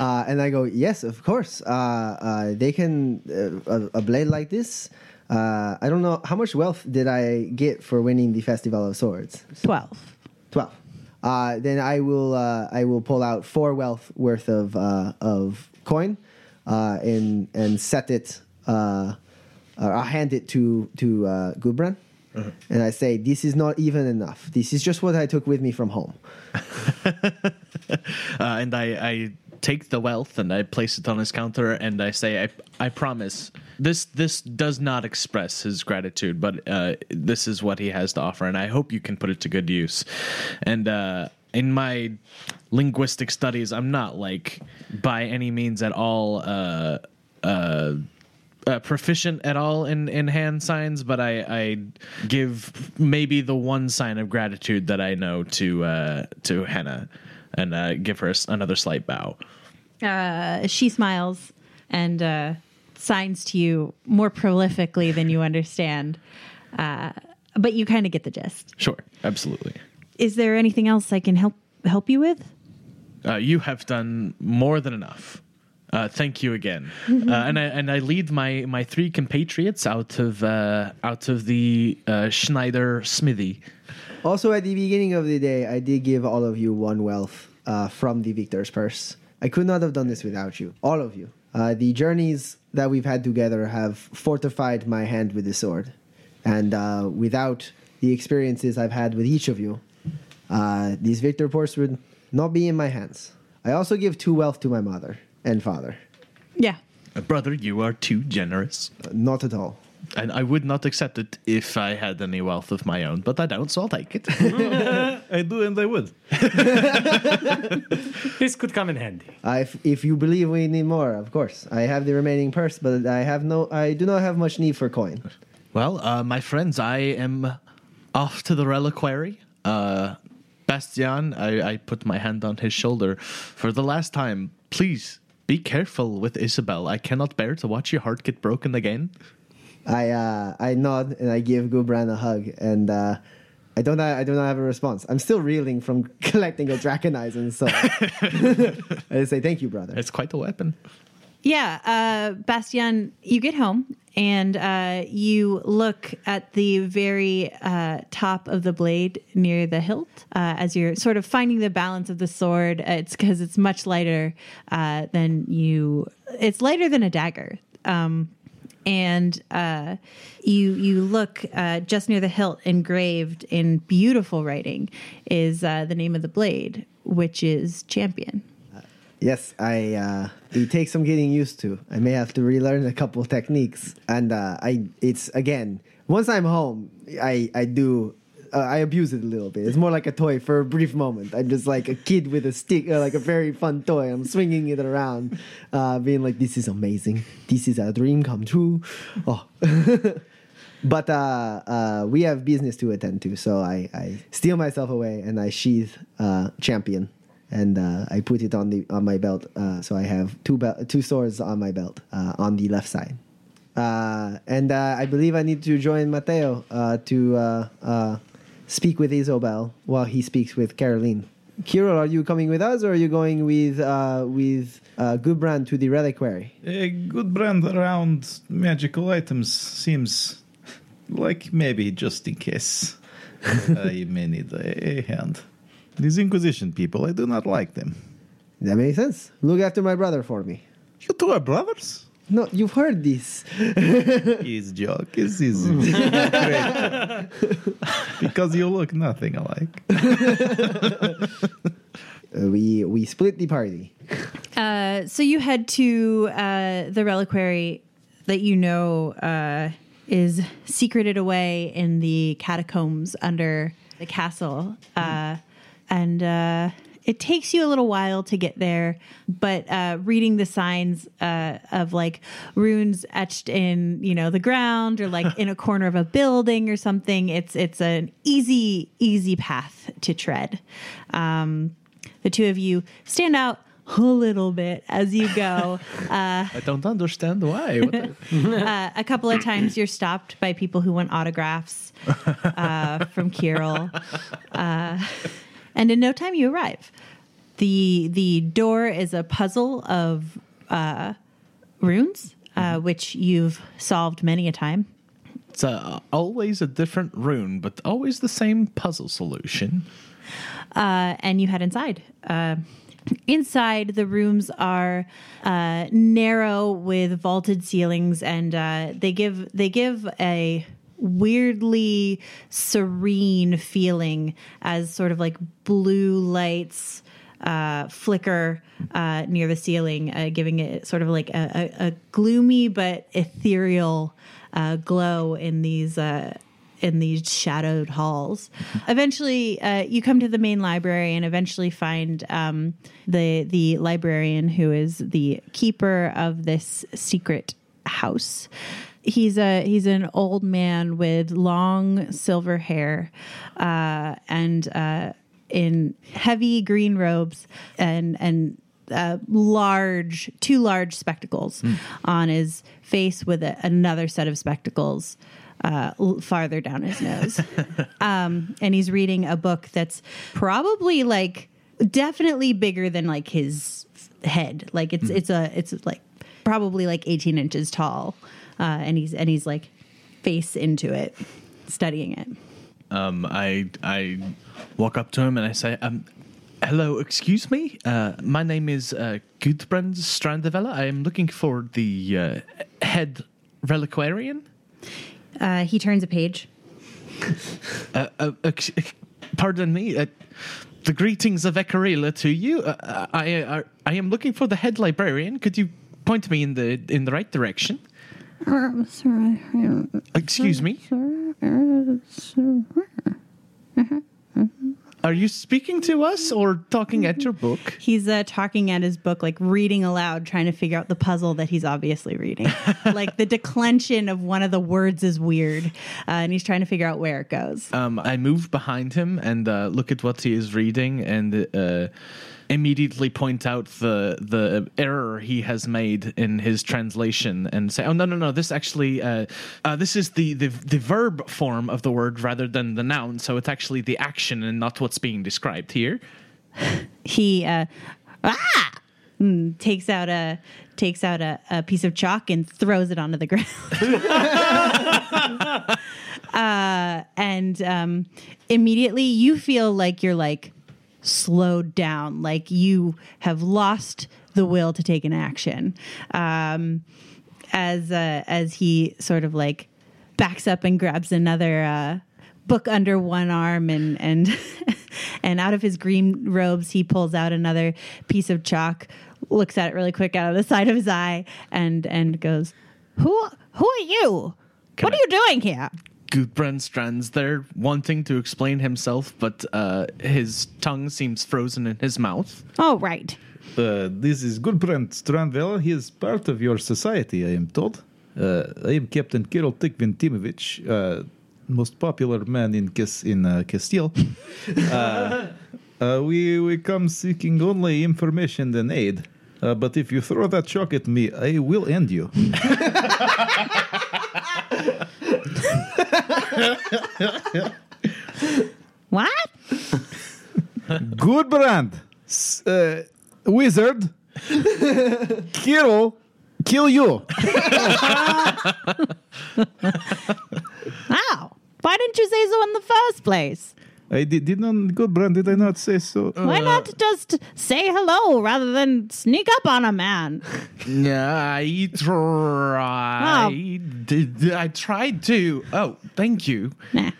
uh, and I go, "Yes, of course. Uh, uh, they can uh, a, a blade like this. Uh, I don't know how much wealth did I get for winning the Festival of Swords. Twelve. Twelve. Uh, then I will uh, I will pull out four wealth worth of uh, of coin, uh, and and set it. Uh, I'll hand it to to uh, Gudbrand, and I say, "This is not even enough. This is just what I took with me from home." Uh, and I, I take the wealth and I place it on his counter and I say, I, I promise this this does not express his gratitude, but uh, this is what he has to offer, and I hope you can put it to good use. And uh, in my linguistic studies, I'm not like by any means at all. Uh, uh, uh, proficient at all in, in hand signs, but I, I give maybe the one sign of gratitude that I know to uh, to Hannah, and uh, give her another slight bow. Uh, she smiles and uh, signs to you more prolifically than you understand, uh, but you kind of get the gist. Sure, absolutely. Is there anything else I can help help you with? Uh, you have done more than enough. Uh, thank you again, uh, and I and I lead my, my three compatriots out of uh, out of the uh, Schneider smithy. Also, at the beginning of the day, I did give all of you one wealth uh, from the victor's purse. I could not have done this without you, all of you. Uh, the journeys that we've had together have fortified my hand with the sword, and uh, without the experiences I've had with each of you, uh, these victor purse would not be in my hands. I also give two wealth to my mother and father. Yeah. Uh, brother, you are too generous. Uh, not at all. And I would not accept it if I had any wealth of my own, but I don't, so I'll take it. I do and I would. This could come in handy. If, if you believe we need more, of course. I have the remaining purse, but I have no. I do not have much need for coin. well, uh, my friends, I am off to the reliquary. Uh, Bastian, I, I put my hand on his shoulder. For the last time, please be careful with Isabel. I cannot bear to watch your heart get broken again. I uh, I nod and I give Gudbrand a hug, and uh, I don't. I do not have a response. I'm still reeling from collecting a Dracheneisen so I say thank you, brother. It's quite a weapon. Yeah, uh, Bastian, you get home and uh, you look at the very uh, top of the blade near the hilt uh, as you're sort of finding the balance of the sword. Uh, It's because it's much lighter uh, than you. It's lighter than a dagger. Um, and uh, you you look uh, just near the hilt, engraved in beautiful writing, is uh, the name of the blade, which is champion. Yes, I. Uh, it takes some getting used to. I may have to relearn a couple techniques, and uh, I. It's again. Once I'm home, I I do. Uh, I abuse it a little bit. It's more like a toy for a brief moment. I'm just like a kid with a stick, uh, like a very fun toy. I'm swinging it around, uh, being like, "This is amazing. This is a dream come true." Oh. But uh, uh, we have business to attend to, so I, I steal myself away and I sheath uh, champion, and uh, I put it on the on my belt. Uh, so I have two bel- two swords on my belt uh, on the left side, uh, and uh, I believe I need to join Mateo uh, to uh, uh, speak with Isabel while he speaks with Caroline. Kirill, are you coming with us, or are you going with uh, with uh, Gudbrand to the reliquary? A good brand around magical items seems like maybe just in case I may need a hand. These Inquisition people, I do not like them. That makes sense. Look after my brother for me. You two are brothers? No, you've heard this. He's joke. This is great. because you look nothing alike. Uh, we we split the party. Uh, so you head to uh, the reliquary that you know uh, is secreted away in the catacombs under the castle, uh, and uh, it takes you a little while to get there. But uh, reading the signs uh, of like runes etched in, you know, the ground or like in a corner of a building or something, it's it's an easy easy path to tread. Um, the two of you stand out a little bit as you go. Uh, I don't understand why. Uh, a couple of times you're stopped by people who want autographs uh, from Kirill. And in no time you arrive. The the door is a puzzle of uh, runes, uh, which you've solved many a time. it's uh, always a different rune, but always the same puzzle solution. uh, and you head inside. Uh, inside, the rooms are uh, narrow with vaulted ceilings, and uh, they give they give a weirdly serene feeling as sort of like blue lights uh, flicker uh, near the ceiling, uh, giving it sort of like a, a, a gloomy but ethereal uh, glow in these uh, in these shadowed halls. Eventually, uh, you come to the main library and eventually find um, the the librarian who is the keeper of this secret house. He's a he's an old man with long silver hair uh, and uh, in heavy green robes and and uh, large two large spectacles on his face with a, another set of spectacles uh, farther down his nose. um, and he's reading a book that's probably like definitely bigger than like his head. Like it's it's a it's like probably like 18 inches tall. Uh, and he's and he's like face into it, studying it. Um, I I walk up to him and I say, um, "Hello, excuse me. Uh, my name is uh, Gudbrand Strandevella. I am looking for the uh, head reliquarian." Uh, he turns a page. Uh, uh, ex- pardon me. Uh, the greetings of Ekarila to you. Uh, I, I I am looking for the head librarian. Could you point me in the in the right direction? Excuse me. Are you speaking to us or talking at your book? He's uh, talking at his book, like reading aloud, trying to figure out the puzzle that he's obviously reading. like the declension of one of the words is weird, uh, and he's trying to figure out where it goes. Um, I move behind him and uh, look at what he is reading, and uh, immediately point out the the error he has made in his translation and say, "Oh no, no, no! This actually, uh, uh, this is the, the the verb form of the word rather than the noun. So it's actually the action and not what's being described here." he uh, ah mm, takes out a takes out a, a piece of chalk and throws it onto the ground. uh, and um, immediately you feel like you're like slowed down, like you have lost the will to take an action. Um, as uh, as he sort of like backs up and grabs another uh, book under one arm and and and out of his green robes he pulls out another piece of chalk looks at it really quick out of the side of his eye and and goes who who are you what are you doing here Gudbrand stands there wanting to explain himself, but uh, his tongue seems frozen in his mouth. oh right Uh, this is Gudbrand Strandvela. He is part of your society, I am told. Uh, I am Captain Kirill Tikvin Timovich, uh, most popular man in Cas- in uh, Castille. uh, uh, we we come seeking only information and aid. Uh, but if you throw that chalk at me, I will end you. what? Gudbrand, s- uh, wizard, Kirill, kill you. wow. Why didn't you say so in the first place I did, did not, Gudbrand, did I not say so? why not just say hello rather than sneak up on a man I tried. I tried to. Oh, thank you. nah.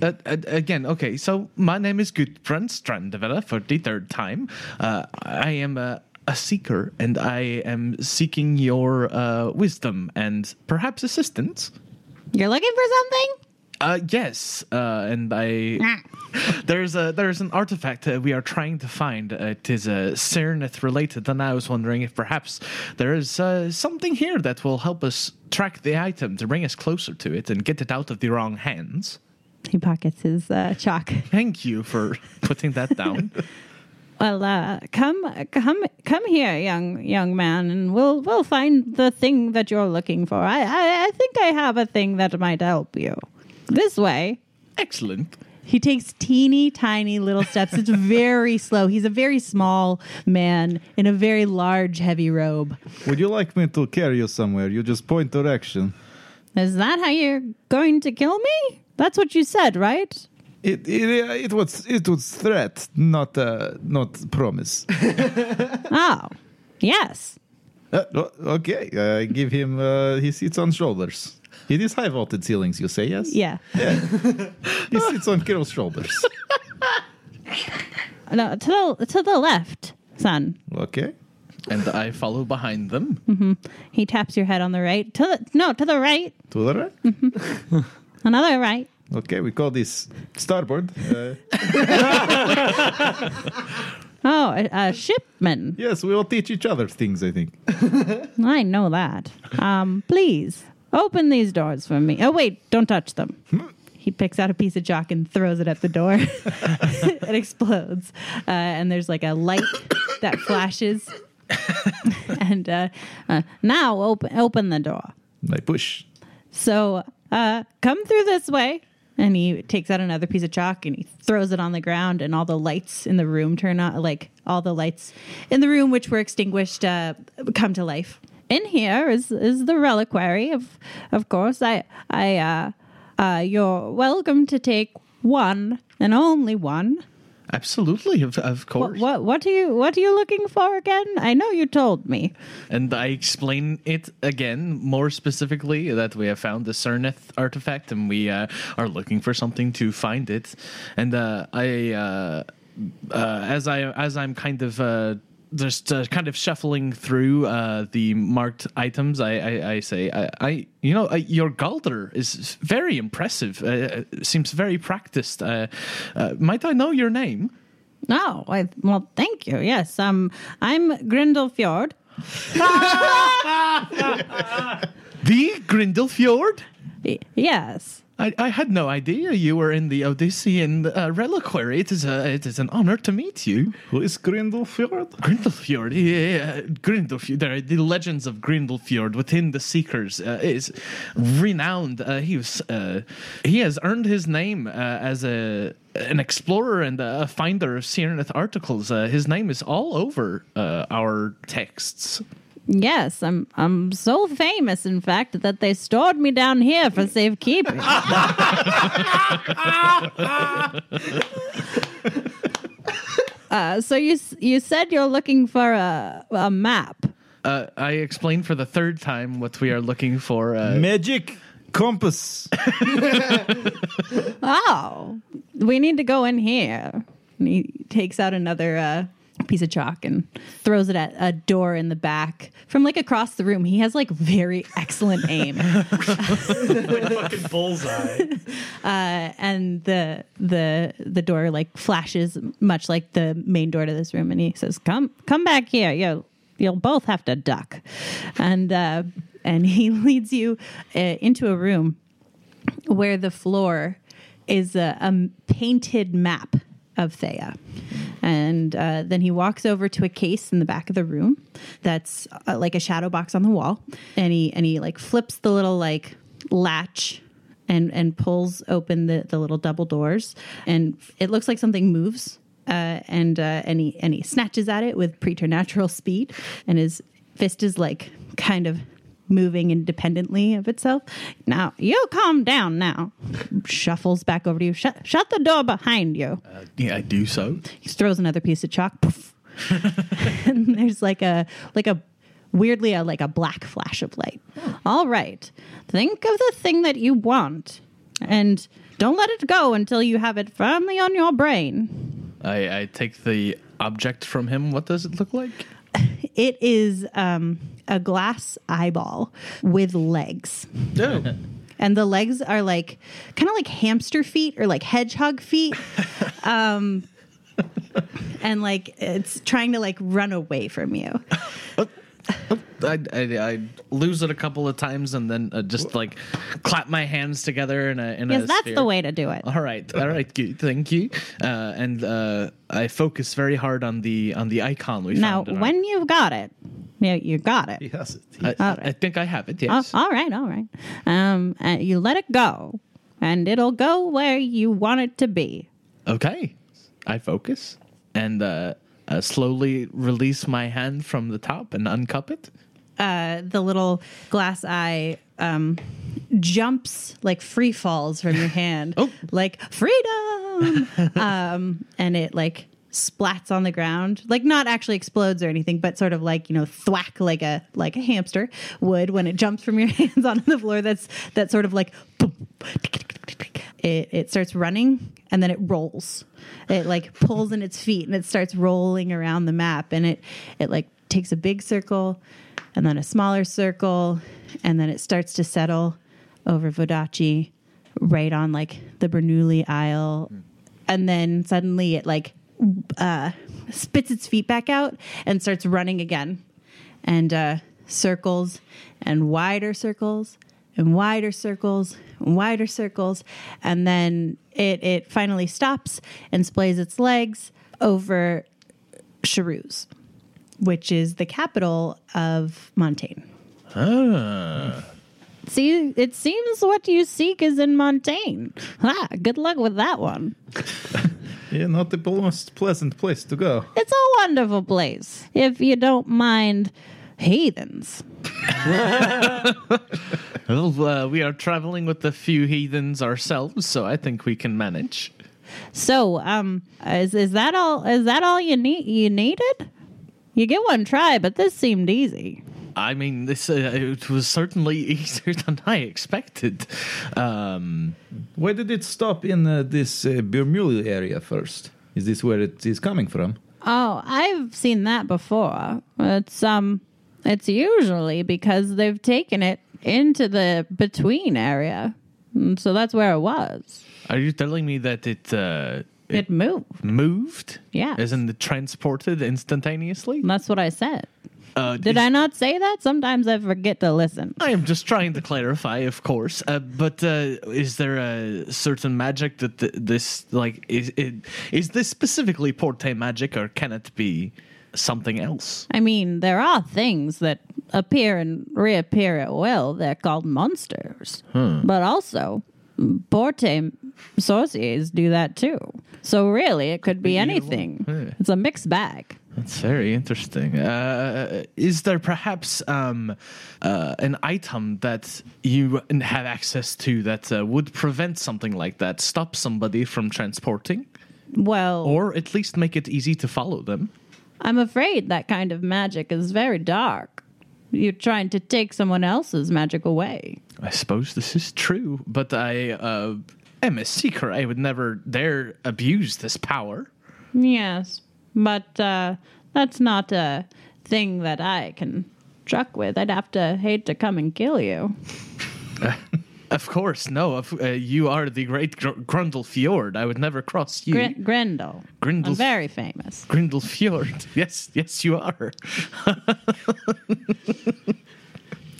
Uh, uh, again, okay. So my name is Gudbrand Strandevella for the third time. Uh, I am a, a seeker, and I am seeking your uh, wisdom and perhaps assistance. you're looking for something Uh, yes, uh, and I there's a there's an artifact that we are trying to find. It is a uh, Syrneth related, and I was wondering if perhaps there is uh, something here that will help us track the item to bring us closer to it and get it out of the wrong hands. he pockets his uh, chalk Thank you for putting that down. Well, uh, come, come, come here, young young man, and we'll we'll find the thing that you're looking for. I, I, I think I have a thing that might help you. This way. Excellent. He takes teeny tiny little steps. It's very slow. He's a very small man in a very large, heavy robe. Would you like me to carry you somewhere? You just point direction. Is that how you're going to kill me? That's what you said, right? It it, it was it was threat, not uh, not promise. Oh, yes. Uh, okay, uh, give him. Uh, he sits on shoulders. It is high vaulted ceilings. You say yes? Yeah. He sits on Kirill's shoulders. No, to the to the left, son. Okay. And I follow behind them. He taps your head on the right. To the no, to the right. To the right. Another right. Okay, we call this starboard. Uh, Oh, a, a shipman. yes, we all teach each other things. I think. I know that. Um, please open these doors for me. Oh wait, don't touch them. He picks out a piece of chalk and throws it at the door. it explodes, uh, and there's like a light that flashes. and uh, uh, now open open the door. I push. So uh, come through this way. And he takes out another piece of chalk and he throws it on the ground, and all the lights in the room turn on. Like all the lights in the room, which were extinguished, uh, come to life. In here is is the reliquary of, of course. I I uh, uh, you're welcome to take one and only one. Absolutely, of, of What, course. what what are you what are you looking for again? I know you told me. And I explain it again, more specifically, that we have found the Syrneth artifact and we uh, are looking for something to find it. And uh, I, uh, uh, as I as I'm kind of uh, just uh, kind of shuffling through uh, the marked items, I, I, I say, I, I, you know, uh, your Galder is very impressive. Uh, seems very practiced. Uh, uh, might I know your name? Oh, I, well, thank you. Yes, um, I'm Grindelfjord. The Grindelfjord. Y- Yes. I, I had no idea you were in the Odyssean uh, reliquary. It is a it is an honor to meet you. Who is Grindelfjord? Grindelfjord, yeah, Grindelfjord. There are the legends of Grindelfjord within the Seekers uh, is renowned. Uh, he was uh, he has earned his name uh, as a an explorer and a finder of Syrneth articles. Uh, his name is all over uh, our texts. Yes, I'm I'm so famous, in fact, that they stored me down here for safekeeping. uh, so you you said you're looking for a a map. Uh, I explained for the third time what we are looking for. Uh, Magic compass. Oh, we need to go in here. And he takes out another uh, piece of chalk and throws it at a door in the back from like across the room. He has like very excellent aim. Fucking bullseye. and the the the door like flashes much like the main door to this room and he says come come back here you you'll both have to duck and uh and he leads you uh, into a room where the floor is a, a painted map of Théah. And uh, then he walks over to a case in the back of the room that's uh, like a shadow box on the wall, and he and he like flips the little like latch and and pulls open the the little double doors, and it looks like something moves. Uh, and uh, and he and he snatches at it with preternatural speed, and his fist is like kind of moving independently of itself. Now you calm down. Now shuffles back over to you. Shut shut the door behind you. yeah, I do so. He throws another piece of chalk. Poof. and there's like a like a weirdly a like a black flash of light. All right. Think of the thing that you want and don't let it go until you have it firmly on your brain. I, I take the object from him. What does it look like? It is um, a glass eyeball with legs. No. and the legs are like kind of like hamster feet or like hedgehog feet um and like it's trying to like run away from you I, I, I lose it a couple of times and then uh, just like clap my hands together in a in yes a that's sphere. the way to do it All right, all right, good, thank you. Uh, and uh, I focus very hard on the on the icon we now found. in our- when you've got it you, you got it Yes. I, all I right. think I have it. Oh, Yes. all right all right um and you let it go and it'll go where you want it to be Okay. I focus and uh, slowly release my hand from the top and uncup it. uh, the little glass eye um, jumps like free falls from your hand, Oh. like freedom, um, and it like splats on the ground, like not actually explodes or anything, but sort of like you know thwack like a like a hamster would when it jumps from your hands onto the floor. That's that sort of like. It, it starts running and then it rolls. It like pulls in its feet and it starts rolling around the map and it it like takes a big circle and then a smaller circle, and then it starts to settle over Vodacce, right on like the Bernoulli Isle, hmm. and then suddenly it like uh, spits its feet back out and starts running again, and uh, circles and wider circles and wider circles and wider circles, and then it it finally stops and splays its legs over Charouse which is the capital of Montaigne. See, it seems what you seek is in Montaigne. Ha, good luck with that one. Yeah, not the most pleasant place to go. It's a wonderful place if you don't mind heathens. Well, uh, we are traveling with a few heathens ourselves, so I think we can manage. So, um, is is that all? Is that all you need? You needed? You get one try, but this seemed easy. I mean, this uh, it was certainly easier than I expected. Um, Why did it stop in uh, this uh, Bernoulli area first? Is this where it is coming from? Oh, I've seen that before. It's um it's usually because they've taken it into the between area. And so that's where it was. are you telling me that it uh, It moved. moved? Yeah. Isn't it transported instantaneously? That's what I said. Uh, Did I not say that? Sometimes I forget to listen. I am just trying to clarify, of course. Uh, but uh, is there a certain magic that th- this like is it, is this specifically Porte magic, or can it be something else? I mean, there are things that appear and reappear at will. They're called monsters. But also, Porte sorciers do that too. So really, it could be anything. It's a mixed bag. That's very interesting. Uh, is there perhaps um, uh, an item that you have access to that uh, would prevent something like that, stop somebody from transporting, Well, or at least make it easy to follow them? I'm afraid that kind of magic is very dark. You're trying to take someone else's magic away. I suppose this is true, but I uh, am a seeker. I would never dare abuse this power. Yes, but uh, that's not a thing that I can truck with. I'd have to hate to come and kill you. Of course, no. Of, uh, you are the great Gr- Grundle Fjord. I would never cross you. Gr- Grendel. Grendel- I'm very famous. Grindel Fjord. Yes, yes, you are.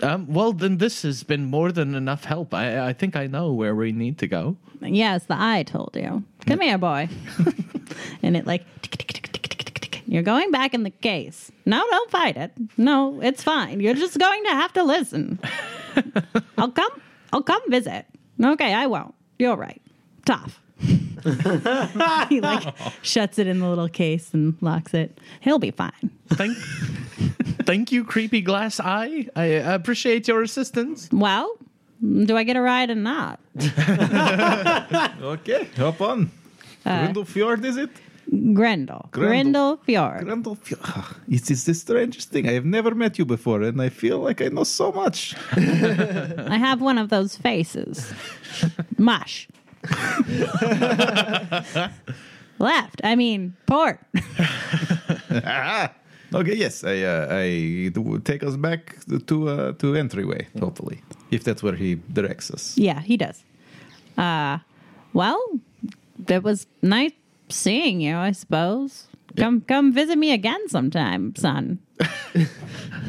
um, well, then this has been more than enough help. I, I think I know where we need to go. Yes, the eye told you. Come here, boy. and it like tick, tick, tick, tick, tick, tick, tick. you're going back in the case. No, don't fight it. No, it's fine. You're just going to have to listen. I'll come. I'll come visit. Okay, I won't. You're right. Tough. he like shuts it in the little case and locks it. He'll be fine. Thank, thank you, creepy glass eye. I appreciate your assistance. Well, do I get a ride or not? Okay, hop on. Uh, Grindel Fjord, is it? Grendel. Grendel. Grendel Fjord. Grindel Fjord. Ah, It is the strangest thing. I have never met you before, and I feel like I know so much. I have one of those faces. Mush. Left. I mean, port. Okay, yes, I, uh, I take us back to uh, to entryway. Hopefully, if that's where he directs us. Yeah, he does. Uh, well, it was nice seeing you, I suppose. Come, come visit me again sometime, son.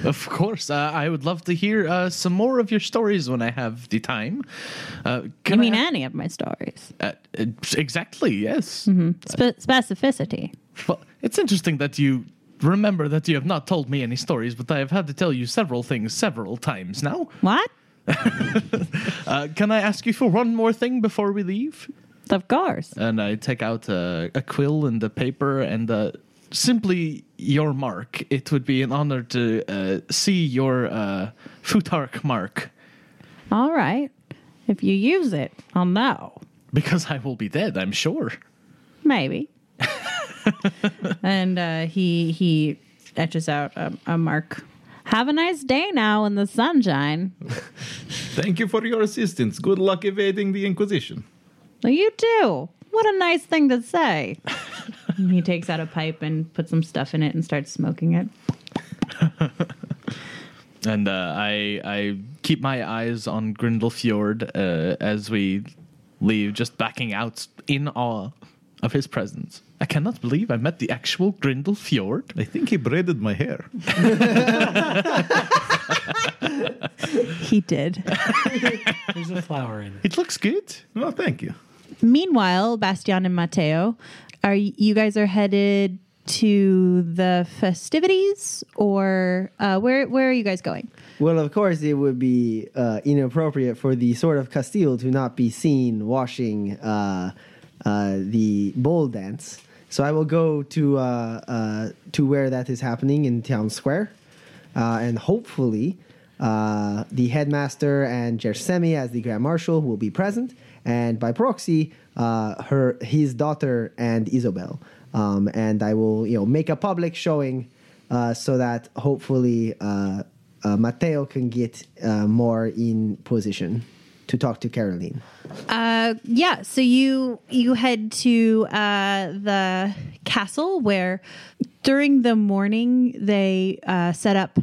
Of course, uh, I would love to hear uh, some more of your stories when I have the time. Uh, You mean any of my stories? uh, uh, exactly? Yes. Spe- specificity. Well, it's interesting that you remember that you have not told me any stories, but I have had to tell you several things several times now. What? Uh, can I ask you for one more thing before we leave? Of course. And I take out a, a quill and a paper and uh, simply your mark. It would be an honor to uh, see your uh, futark mark All right. If you use it, I'll know. because I will be dead, I'm sure. Maybe. and uh, he he etches out a, a mark. Have a nice day now in the sunshine. Thank you for your assistance. Good luck evading the Inquisition. Well, you too. What a nice thing to say. He takes out a pipe and puts some stuff in it and starts smoking it. And uh, I I keep my eyes on Grindel Fjord uh, as we leave, just backing out in awe of his presence. I cannot believe I met the actual Grindel Fjord. I think he braided my hair. He did. There's a flower in it. It looks good. Oh, thank you. Meanwhile, Bastian and Mateo, are you guys are headed to the festivities or uh, where where are you guys going? Well, of course, it would be uh, inappropriate for the sword of Castille to not be seen washing uh, uh, the bowl dance. So I will go to uh, uh, to where that is happening in town square, and hopefully the headmaster and Gersemi as the grand marshal will be present, and by proxy, uh, her his daughter and Isabel. Um, and I will, you know, make a public showing uh, so that hopefully uh, uh, Matteo can get uh, more in position to talk to Caroline. Uh, yeah. So you you head to the castle where during the morning they set up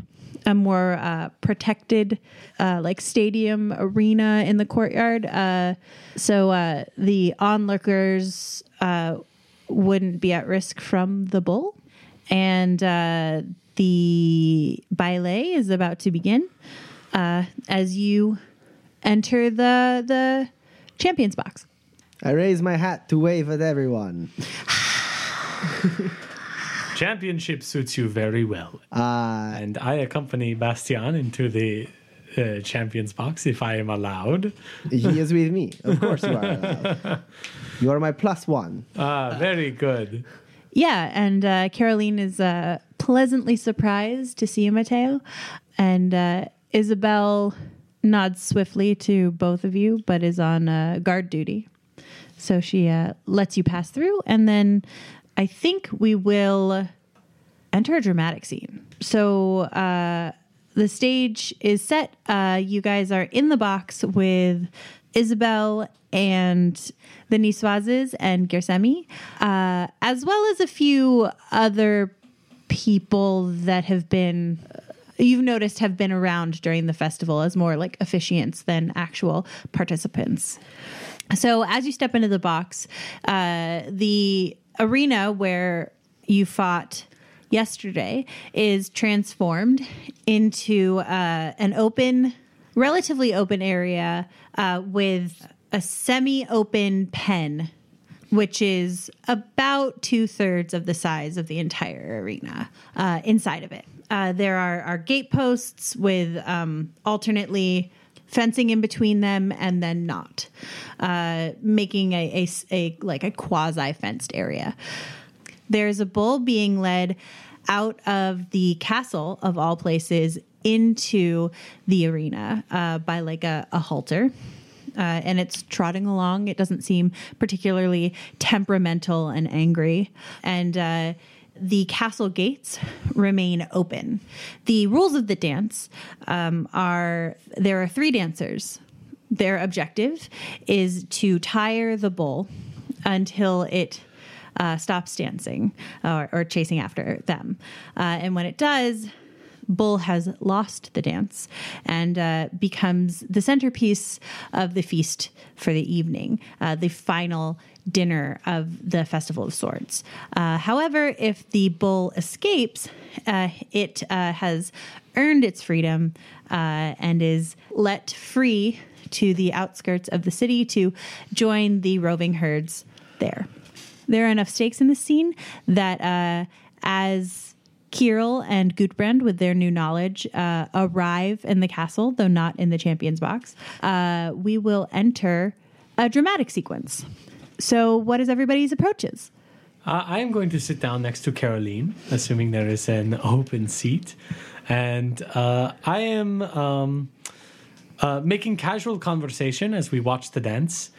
a more uh, protected uh, like stadium arena in the courtyard. Uh, so uh, the onlookers uh, wouldn't be at risk from the bull, and uh, the ballet is about to begin as you enter the the champions box. I raise my hat to wave at everyone. Championship suits you very well. Uh, and I accompany Bastian into the uh, champions box if I am allowed. he is with me. Of course you are allowed. You are my plus one. Ah, very good. Yeah, and uh, Caroline is uh, pleasantly surprised to see you, Mateo, and uh, Isabel nods swiftly to both of you, but is on uh, guard duty. So she uh, lets you pass through, and then I think we will enter a dramatic scene. So uh, the stage is set. Uh, you guys are in the box with Isabel and the Niswazes and Gersemi, uh, as well as a few other people that have been you've noticed have been around during the festival as more like officiants than actual participants. So as you step into the box, uh, the arena where you fought yesterday is transformed into uh, an open, relatively open area uh, with a semi-open pen which is about two thirds of the size of the entire arena uh, inside of it. Uh, there are, are gate posts with um, alternately fencing in between them and then not, uh, making a, a a- like a quasi fenced area. There's a bull being led out of the castle of all places into the arena uh, by like a, a halter uh, and it's trotting along. It doesn't seem particularly temperamental and angry. And uh, the castle gates remain open. The rules of the dance um, are there are three dancers. Their objective is to tire the bull until it uh, stops dancing or, or chasing after them. Uh, and when it does, Bull has lost the dance and uh, becomes the centerpiece of the feast for the evening, uh, the final dinner of the Festival of Swords. Uh, however, if the bull escapes, uh, it uh, has earned its freedom uh, and is let free to the outskirts of the city to join the roving herds there. There are enough stakes in the scene that uh, as Kirill and Gudbrand, with their new knowledge, uh, arrive in the castle, though not in the champions box. We will enter a dramatic sequence. So, what is everybody's approaches? Uh, I am going to sit down next to Caroline, assuming there is an open seat. And uh, I am um, uh, making casual conversation as we watch the dance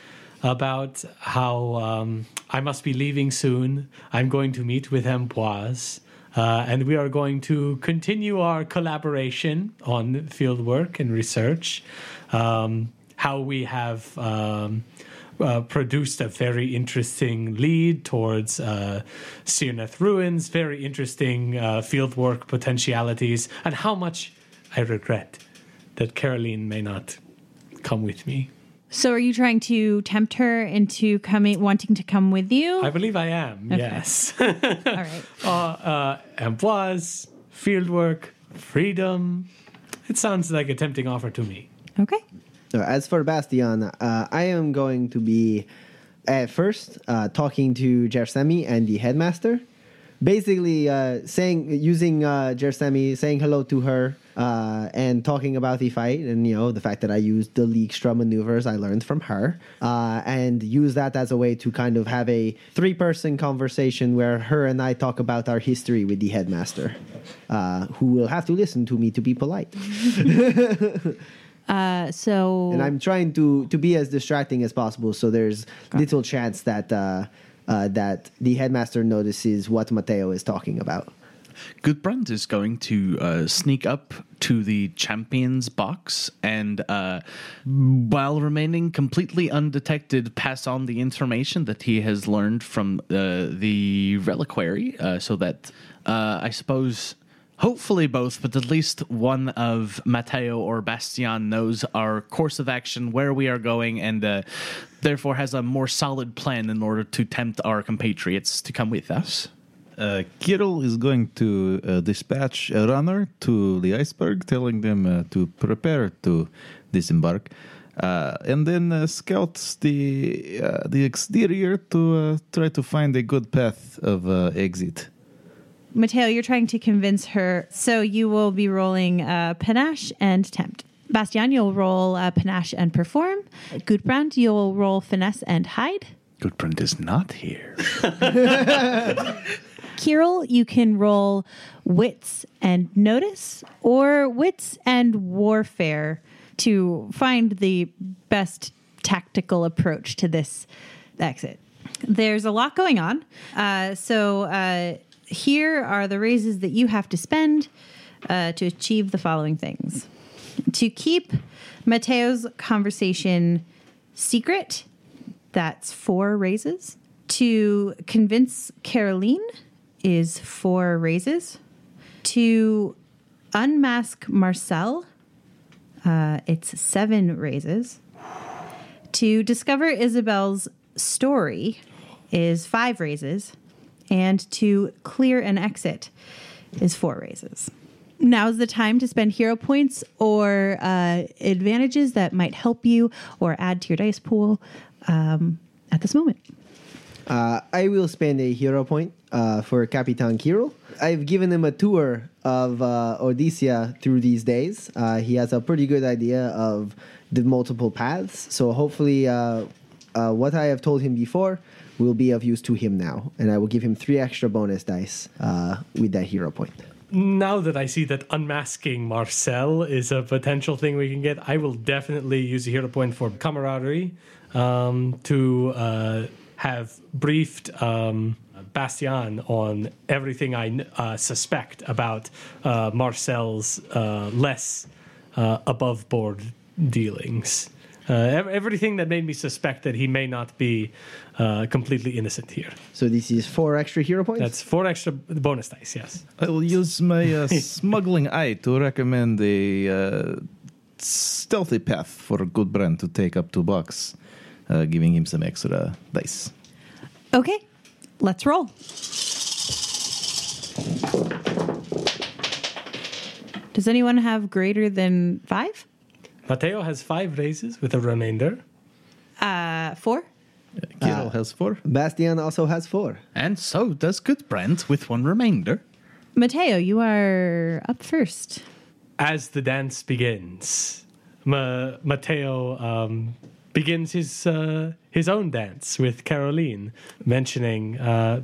about how um, I must be leaving soon. I'm going to meet with Amboise. Uh, and we are going to continue our collaboration on field work and research. Um, how we have um, uh, produced a very interesting lead towards uh, Syrneth ruins, very interesting uh, fieldwork potentialities, and how much I regret that Caroline may not come with me. So, are you trying to tempt her into coming, wanting to come with you? I believe I am, yes. All right. uh, uh, Amboise, fieldwork, freedom. It sounds like a tempting offer to me. Okay. Uh, As for Bastian, uh, I am going to be at first uh, talking to Gersemi and the headmaster, basically uh, saying using uh, Gersemi, saying hello to her, uh, and talking about the fight, and you know the fact that I used the Leegstra maneuvers I learned from her, uh, and use that as a way to kind of have a three-person conversation where her and I talk about our history with the headmaster, uh, who will have to listen to me to be polite. Uh, so, and I'm trying to to be as distracting as possible, so there's little chance that uh, uh, that the headmaster notices what Mateo is talking about. Gudbrand is going to uh, sneak up to the champions box and, uh, while remaining completely undetected, pass on the information that he has learned from uh, the reliquary, uh, so that uh, I suppose. Hopefully both, but at least one of Mateo or Bastian knows our course of action, where we are going, and uh, therefore has a more solid plan in order to tempt our compatriots to come with us. Uh, Kirill is going to uh, dispatch a runner to the iceberg, telling them uh, to prepare to disembark, uh, and then uh, scouts the uh, the exterior to uh, try to find a good path of uh, exit. Mateo, you're trying to convince her, so you will be rolling uh, panache and tempt. Bastian, you'll roll uh, panache and perform. Gudbrand, you'll roll finesse and hide. Gudbrand is not here. Kirill, you can roll wits and notice, or wits and warfare to find the best tactical approach to this exit. There's a lot going on. Uh, so uh, here are the raises that you have to spend uh, to achieve the following things. To keep Mateo's conversation secret, that's four raises. To convince Caroline is four raises. To unmask Marcel, uh, it's seven raises. To discover Isabel's story is five raises. And to clear an exit is four raises. Now's the time to spend hero points or uh, advantages that might help you or add to your dice pool um, at this moment. Uh, I will spend a hero point uh, for Capitan Kirill. I've given him a tour of uh, through these days. Uh, he has a pretty good idea of the multiple paths. So hopefully, uh, uh, what I have told him before will be of use to him now. And I will give him three extra bonus dice uh, with that hero point. Now that I see that unmasking Marcel is a potential thing we can get, I will definitely use a hero point for camaraderie um, to uh, have briefed um, Bastian on everything I uh, suspect about uh, Marcel's uh, less uh, above board dealings. Uh, everything that made me suspect that he may not be uh, completely innocent here. So this is four extra hero points. That's four extra bonus dice, yes. I will use my uh, smuggling eye to recommend a uh, stealthy path for Gudbrand to take up two bucks, uh, giving him some extra dice. Okay, let's roll. Does anyone have greater than five? Mateo has five raises with a remainder. Uh, four? Kirill has four. Bastian also has four. and so does Gudbrand with one remainder. Mateo, you are up first. As the dance begins, Ma- Mateo um, begins his uh, his own dance with Caroline, mentioning, uh,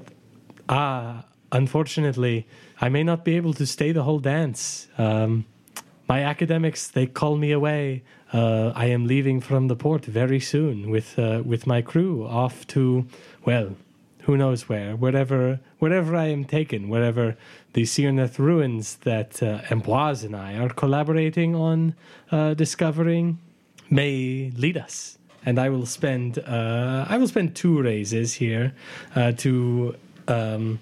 "Ah, unfortunately, I may not be able to stay the whole dance. Um, my academics they call me away. Uh, I am leaving from the port very soon with uh, with my crew off to well." Who knows where? Wherever, wherever I am taken, wherever the Syrneth ruins that uh, Amboise and I are collaborating on uh, discovering may lead us. And I will spend, uh, I will spend two raises here uh, to um,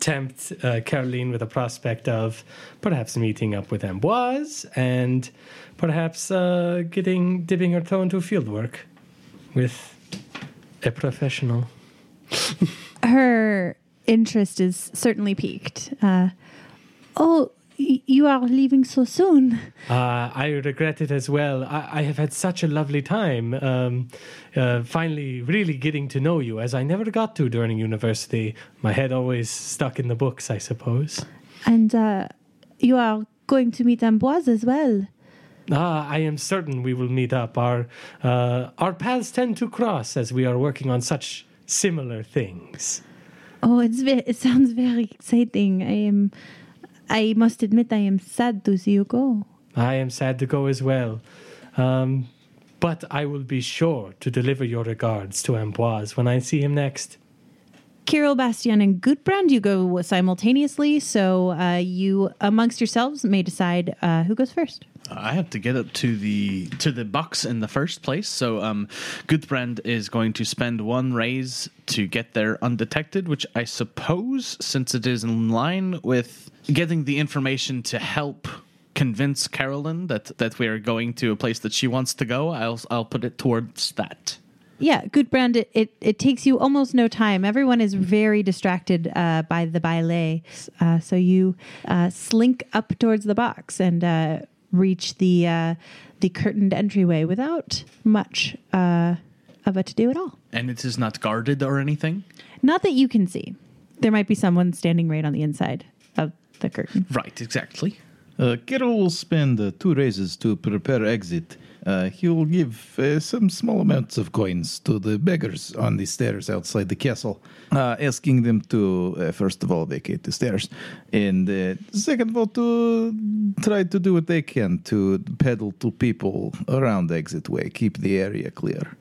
tempt uh, Caroline with a prospect of perhaps meeting up with Amboise and perhaps uh, getting dipping her toe into field work with a professional. Her interest is certainly piqued. Uh, oh, you are leaving so soon. Uh, I regret it as well. I, I have had such a lovely time. Um, uh, finally, really getting to know you, as I never got to during university. My head always stuck in the books, I suppose. And uh, you are going to meet Amboise as well. Ah, I am certain we will meet up. Our uh, our paths tend to cross as we are working on such similar things. Oh, it's ve- it sounds very exciting. I am. I must admit, I am sad to see you go. I am sad to go as well. Um, but I will be sure to deliver your regards to Amboise when I see him next. Kirill, Bastian, and Gudbrand, you go simultaneously. So uh, you, amongst yourselves, may decide uh, who goes first. I have to get up to the to the box in the first place. So um Gudbrand is going to spend one raise to get there undetected, which I suppose since it is in line with getting the information to help convince Carolyn that that we are going to a place that she wants to go, I'll I'll put it towards that. Yeah, Gudbrand, it, it, it takes you almost no time. Everyone is very distracted uh, by the ballet. Uh, so you uh, slink up towards the box and uh, reach the uh, the curtained entryway without much uh, of a to do at all. And it is not guarded or anything? Not that you can see. There might be someone standing right on the inside of the curtain. Right, exactly. Uh, Kiro will spend uh, two raises to prepare exit. Uh, he will give uh, some small amounts of coins to the beggars on the stairs outside the castle, uh, asking them to, uh, first of all, vacate the stairs, and uh, second of all, to try to do what they can to peddle to people around the exit way, keep the area clear.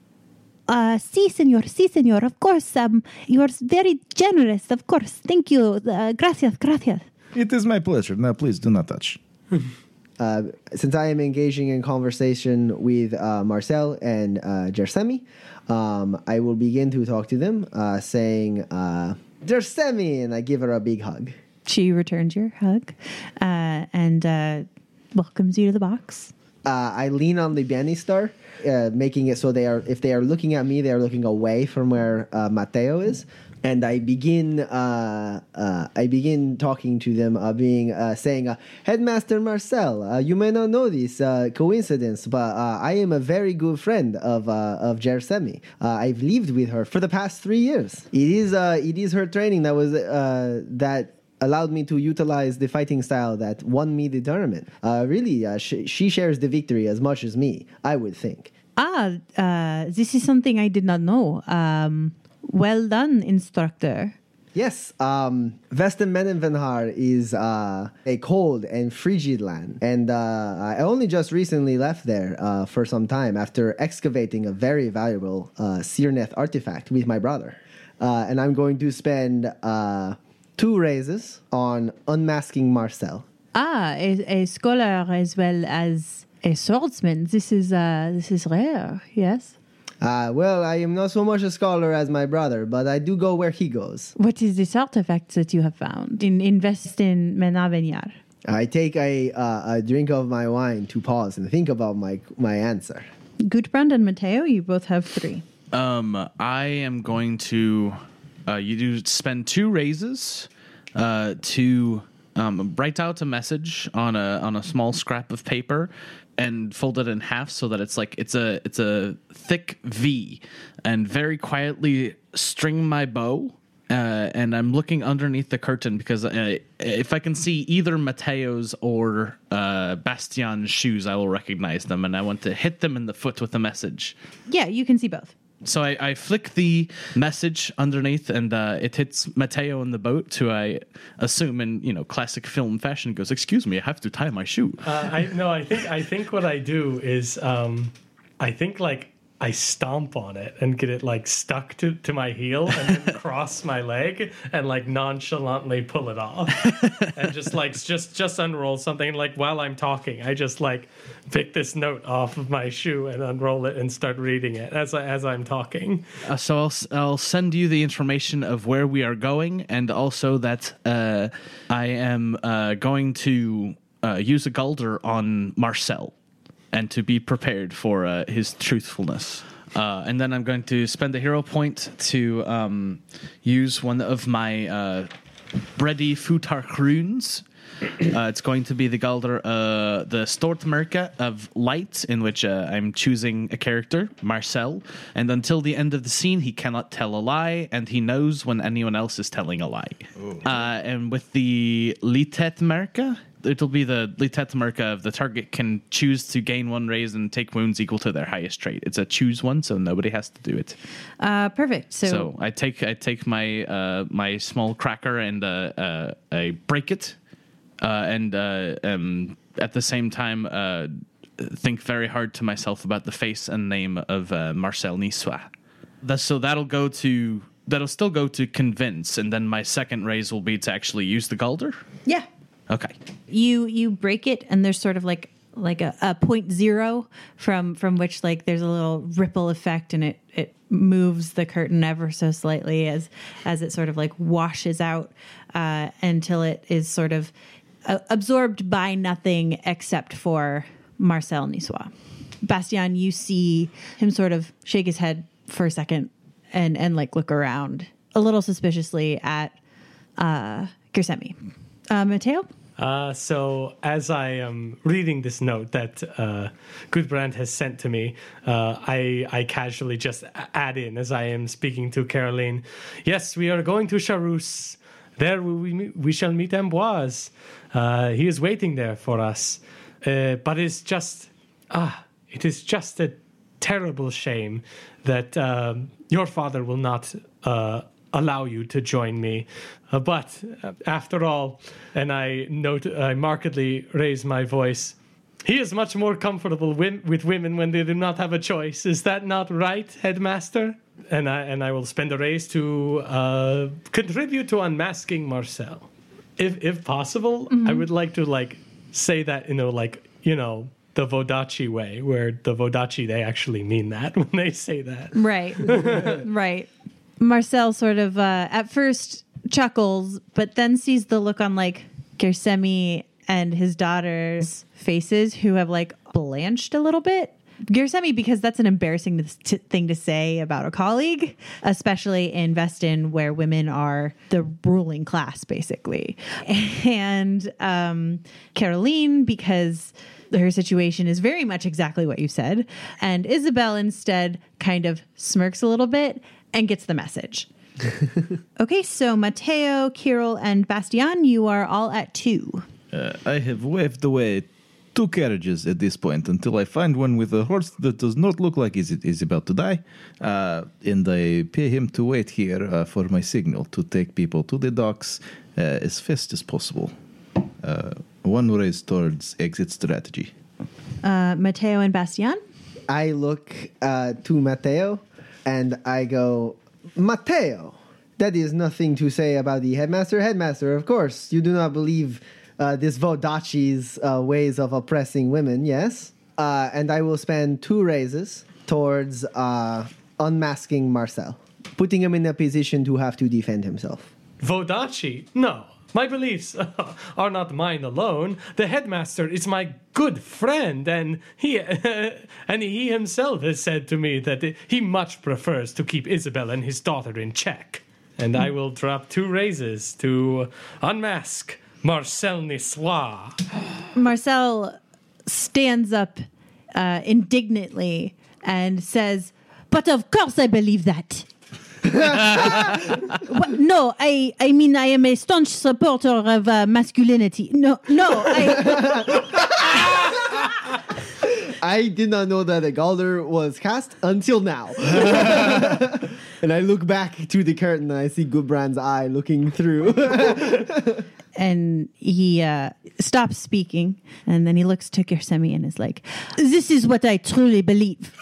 Uh, si, senor, si, senor. Of course, um, you are very generous. Of course. Thank you. Uh, gracias, gracias. It is my pleasure. Now, please do not touch. Uh, since I am engaging in conversation with uh, Marcel and uh, Gersemi, um, I will begin to talk to them, uh, saying, uh, Gersemi, and I give her a big hug. She returns your hug uh, and uh, welcomes you to the box. uh, I lean on the banister, uh, making it so they are, if they are looking at me, they are looking away from where uh, Mateo is. And I begin, uh, uh, I begin talking to them, uh, being uh, saying, uh, "Headmaster Marcel, uh, you may not know this coincidence, but I am a very good friend of of Gersemi. I've lived with her for the past three years. It is, it is her training that was that allowed me to utilize the fighting style that won me the tournament. Really, sh- she shares the victory as much as me, I would think. Ah, this is something I did not know. Um, well done, instructor. Yes, um, Vestenmennavenjar is uh, a cold and frigid land, and uh, I only just recently left there uh, for some time after excavating a very valuable uh, Syrneth artifact with my brother. Uh, and I'm going to spend uh, two raises on unmasking Marcel. Ah, a, a scholar as well as a swordsman. This is uh, this is rare. Yes. Uh, well, I am not so much a scholar as my brother, but I do go where he goes. What is this artifact that you have found? In invest in Menavenyar. I take a, uh, a drink of my wine to pause and think about my, my answer. Gudbrand and Mateo, you both have three. Um, I am going to. Uh, you do spend two raises uh, to um, write out a message on a on a small scrap of paper and fold it in half so that it's like it's a it's a thick V, and very quietly string my bow. Uh, and I'm looking underneath the curtain because uh, if I can see either Mateo's or uh, Bastian's shoes, I will recognize them, and I want to hit them in the foot with a message. Yeah, you can see both. So I, I flick the message underneath, and uh, it hits Mateo in the boat. Who I assume, in you know classic film fashion, goes, "Excuse me, I have to tie my shoe." Uh, I no, I think I think what I do is um, I think like I stomp on it and get it like stuck to, to my heel and then cross my leg and like nonchalantly pull it off and just like just just unroll something like while I'm talking I just like pick this note off of my shoe and unroll it and start reading it as I, as I'm talking. Uh, so I'll I'll send you the information of where we are going, and also that uh, I am uh, going to uh, use a Gulder on Marcel, and to be prepared for uh, his truthfulness. Uh, and then I'm going to spend a hero point to um, use one of my uh, Bredy Futark runes. Uh, it's going to be the Galder, uh, the Stortmerka of Light, in which uh, I'm choosing a character, Marcel. And until the end of the scene, he cannot tell a lie, and he knows when anyone else is telling a lie. Uh, and with the Litet Merka, it'll be the Litet Merka of the target can choose to gain one raise and take wounds equal to their highest trait. It's a choose one, so nobody has to do it. Uh, perfect. So, So I take I take my uh, my small cracker and uh, uh, I break it, uh, and uh, um, at the same time uh, think very hard to myself about the face and name of uh, Marcel Niswa. That's, so that'll go to that'll still go to convince, and then my second raise will be to actually use the Galder. yeah, Okay. you you break it and there's sort of like like a, a point zero from from which like there's a little ripple effect and it it moves the curtain ever so slightly as as it sort of like washes out uh, until it is sort of uh, absorbed by nothing except for Marcel Niswa. Bastian, you see him sort of shake his head for a second and and like look around a little suspiciously at uh Gersemi. Uh Mateo? Uh, so as I am reading this note that uh, Gudbrand has sent to me, uh, I I casually just add in as I am speaking to Caroline. Yes, we are going to Charouse. There we we, shall meet Amboise. Uh, he is waiting there for us. Uh, but it's just ah, it is just a terrible shame that um, your father will not uh, allow you to join me. Uh, but uh, after all, and I note, I markedly raise my voice. He is much more comfortable with women when they do not have a choice. Is that not right, headmaster? And I and I will spend a raise to uh, contribute to unmasking Marcel, if if possible. I would like to like say that in a like you know the Vodacce way, where the Vodacce they actually mean that when they say that. Right. right. Marcel sort of uh, at first chuckles, but then sees the look on like Gersemi and his daughter's faces who have like blanched a little bit. Gersemi, because that's an embarrassing t- thing to say about a colleague, especially in Vesten, where women are the ruling class, basically. And um, Caroline, because her situation is very much exactly what you said. And Isabel instead kind of smirks a little bit and gets the message. okay, so Mateo, Kirill, and Bastian, you are all at two. Uh, I have waved away two carriages at this point until I find one with a horse that does not look like is is about to die, uh, and I pay him to wait here uh, for my signal to take people to the docks uh, as fast as possible. Uh, one race towards exit strategy. Uh, Mateo and Bastian? I look uh, to Mateo and I go, Mateo, that is nothing to say about the headmaster. Headmaster, of course, you do not believe uh, this Vodacce's uh, ways of oppressing women, yes? Uh, and I will spend two raises towards uh, unmasking Marcel, putting him in a position to have to defend himself. Vodachi? No. My beliefs are not mine alone. The headmaster is my good friend, and he and he himself has said to me that he much prefers to keep Isabel and his daughter in check. And I will drop two raises to unmask Marcel Nissois. Marcel stands up uh, indignantly and says, But of course I believe that. No, I, I mean, I am a staunch supporter of uh, masculinity. No, no, I, I did not know that a Galder was cast until now. and I look back to the curtain and I see Gudbrand's eye looking through. and he uh, stops speaking and then he looks to Gersemi and is like, This is what I truly believe.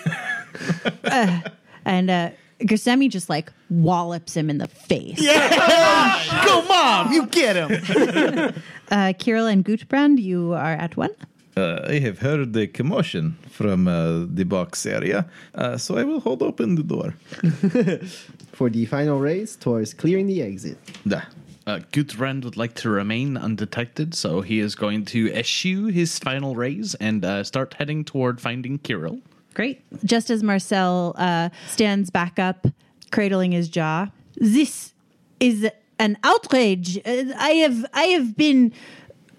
Uh, and uh, Gersemi just like wallops him in the face. Yeah. Go, mom! You get him! Uh, Kirill and Gudbrand, you are at one. Uh, I have heard the commotion from uh, the box area, uh, so I will hold open the door. For the final race towards clearing the exit. Da. Uh, Gudbrand would like to remain undetected, so he is going to eschew his final raise and uh, start heading toward finding Kirill. Great. Just as Marcel uh, stands back up, cradling his jaw, this is an outrage. Uh, I have, I have been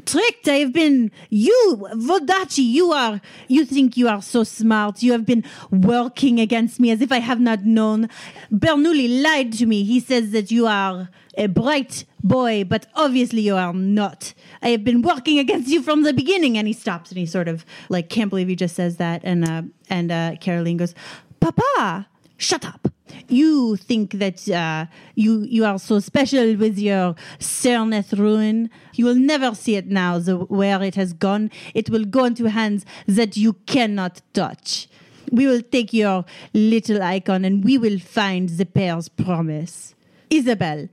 tricked. I have been you, Vodacce. You are. You think you are so smart. You have been working against me as if I have not known. Bernoulli lied to me. He says that you are a bright boy, but obviously you are not. I have been working against you from the beginning. And he stops and he sort of like can't believe he just says that. And uh, and uh, Caroline goes, Papa, shut up. You think that uh, you you are so special with your Syrneth ruin. You will never see it now. The where it has gone, it will go into hands that you cannot touch. We will take your little icon and we will find the pair's promise. Isabel,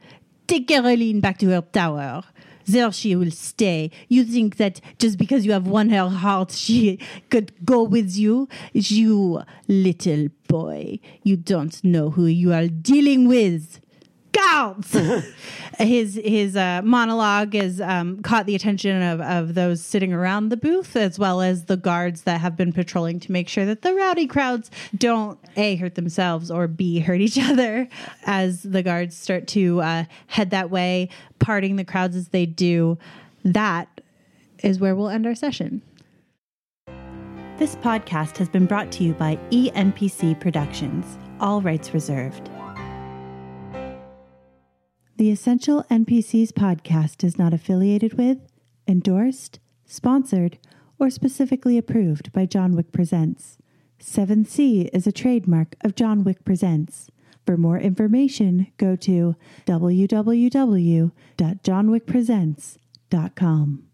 take Caroline back to her tower. There she will stay. You think that just because you have won her heart, she could go with you? You little boy, you don't know who you are dealing with. Scouts. his his uh, monologue has um, caught the attention of, of those sitting around the booth, as well as the guards that have been patrolling to make sure that the rowdy crowds don't a hurt themselves or b hurt each other. As the guards start to uh, head that way, parting the crowds as they do, that is where we'll end our session. This podcast has been brought to you by ENPC Productions, all rights reserved. The Essential NPCs podcast is not affiliated with, endorsed, sponsored, or specifically approved by John Wick Presents. 7th Sea is a trademark of John Wick Presents. For more information, go to www.johnwickpresents.com.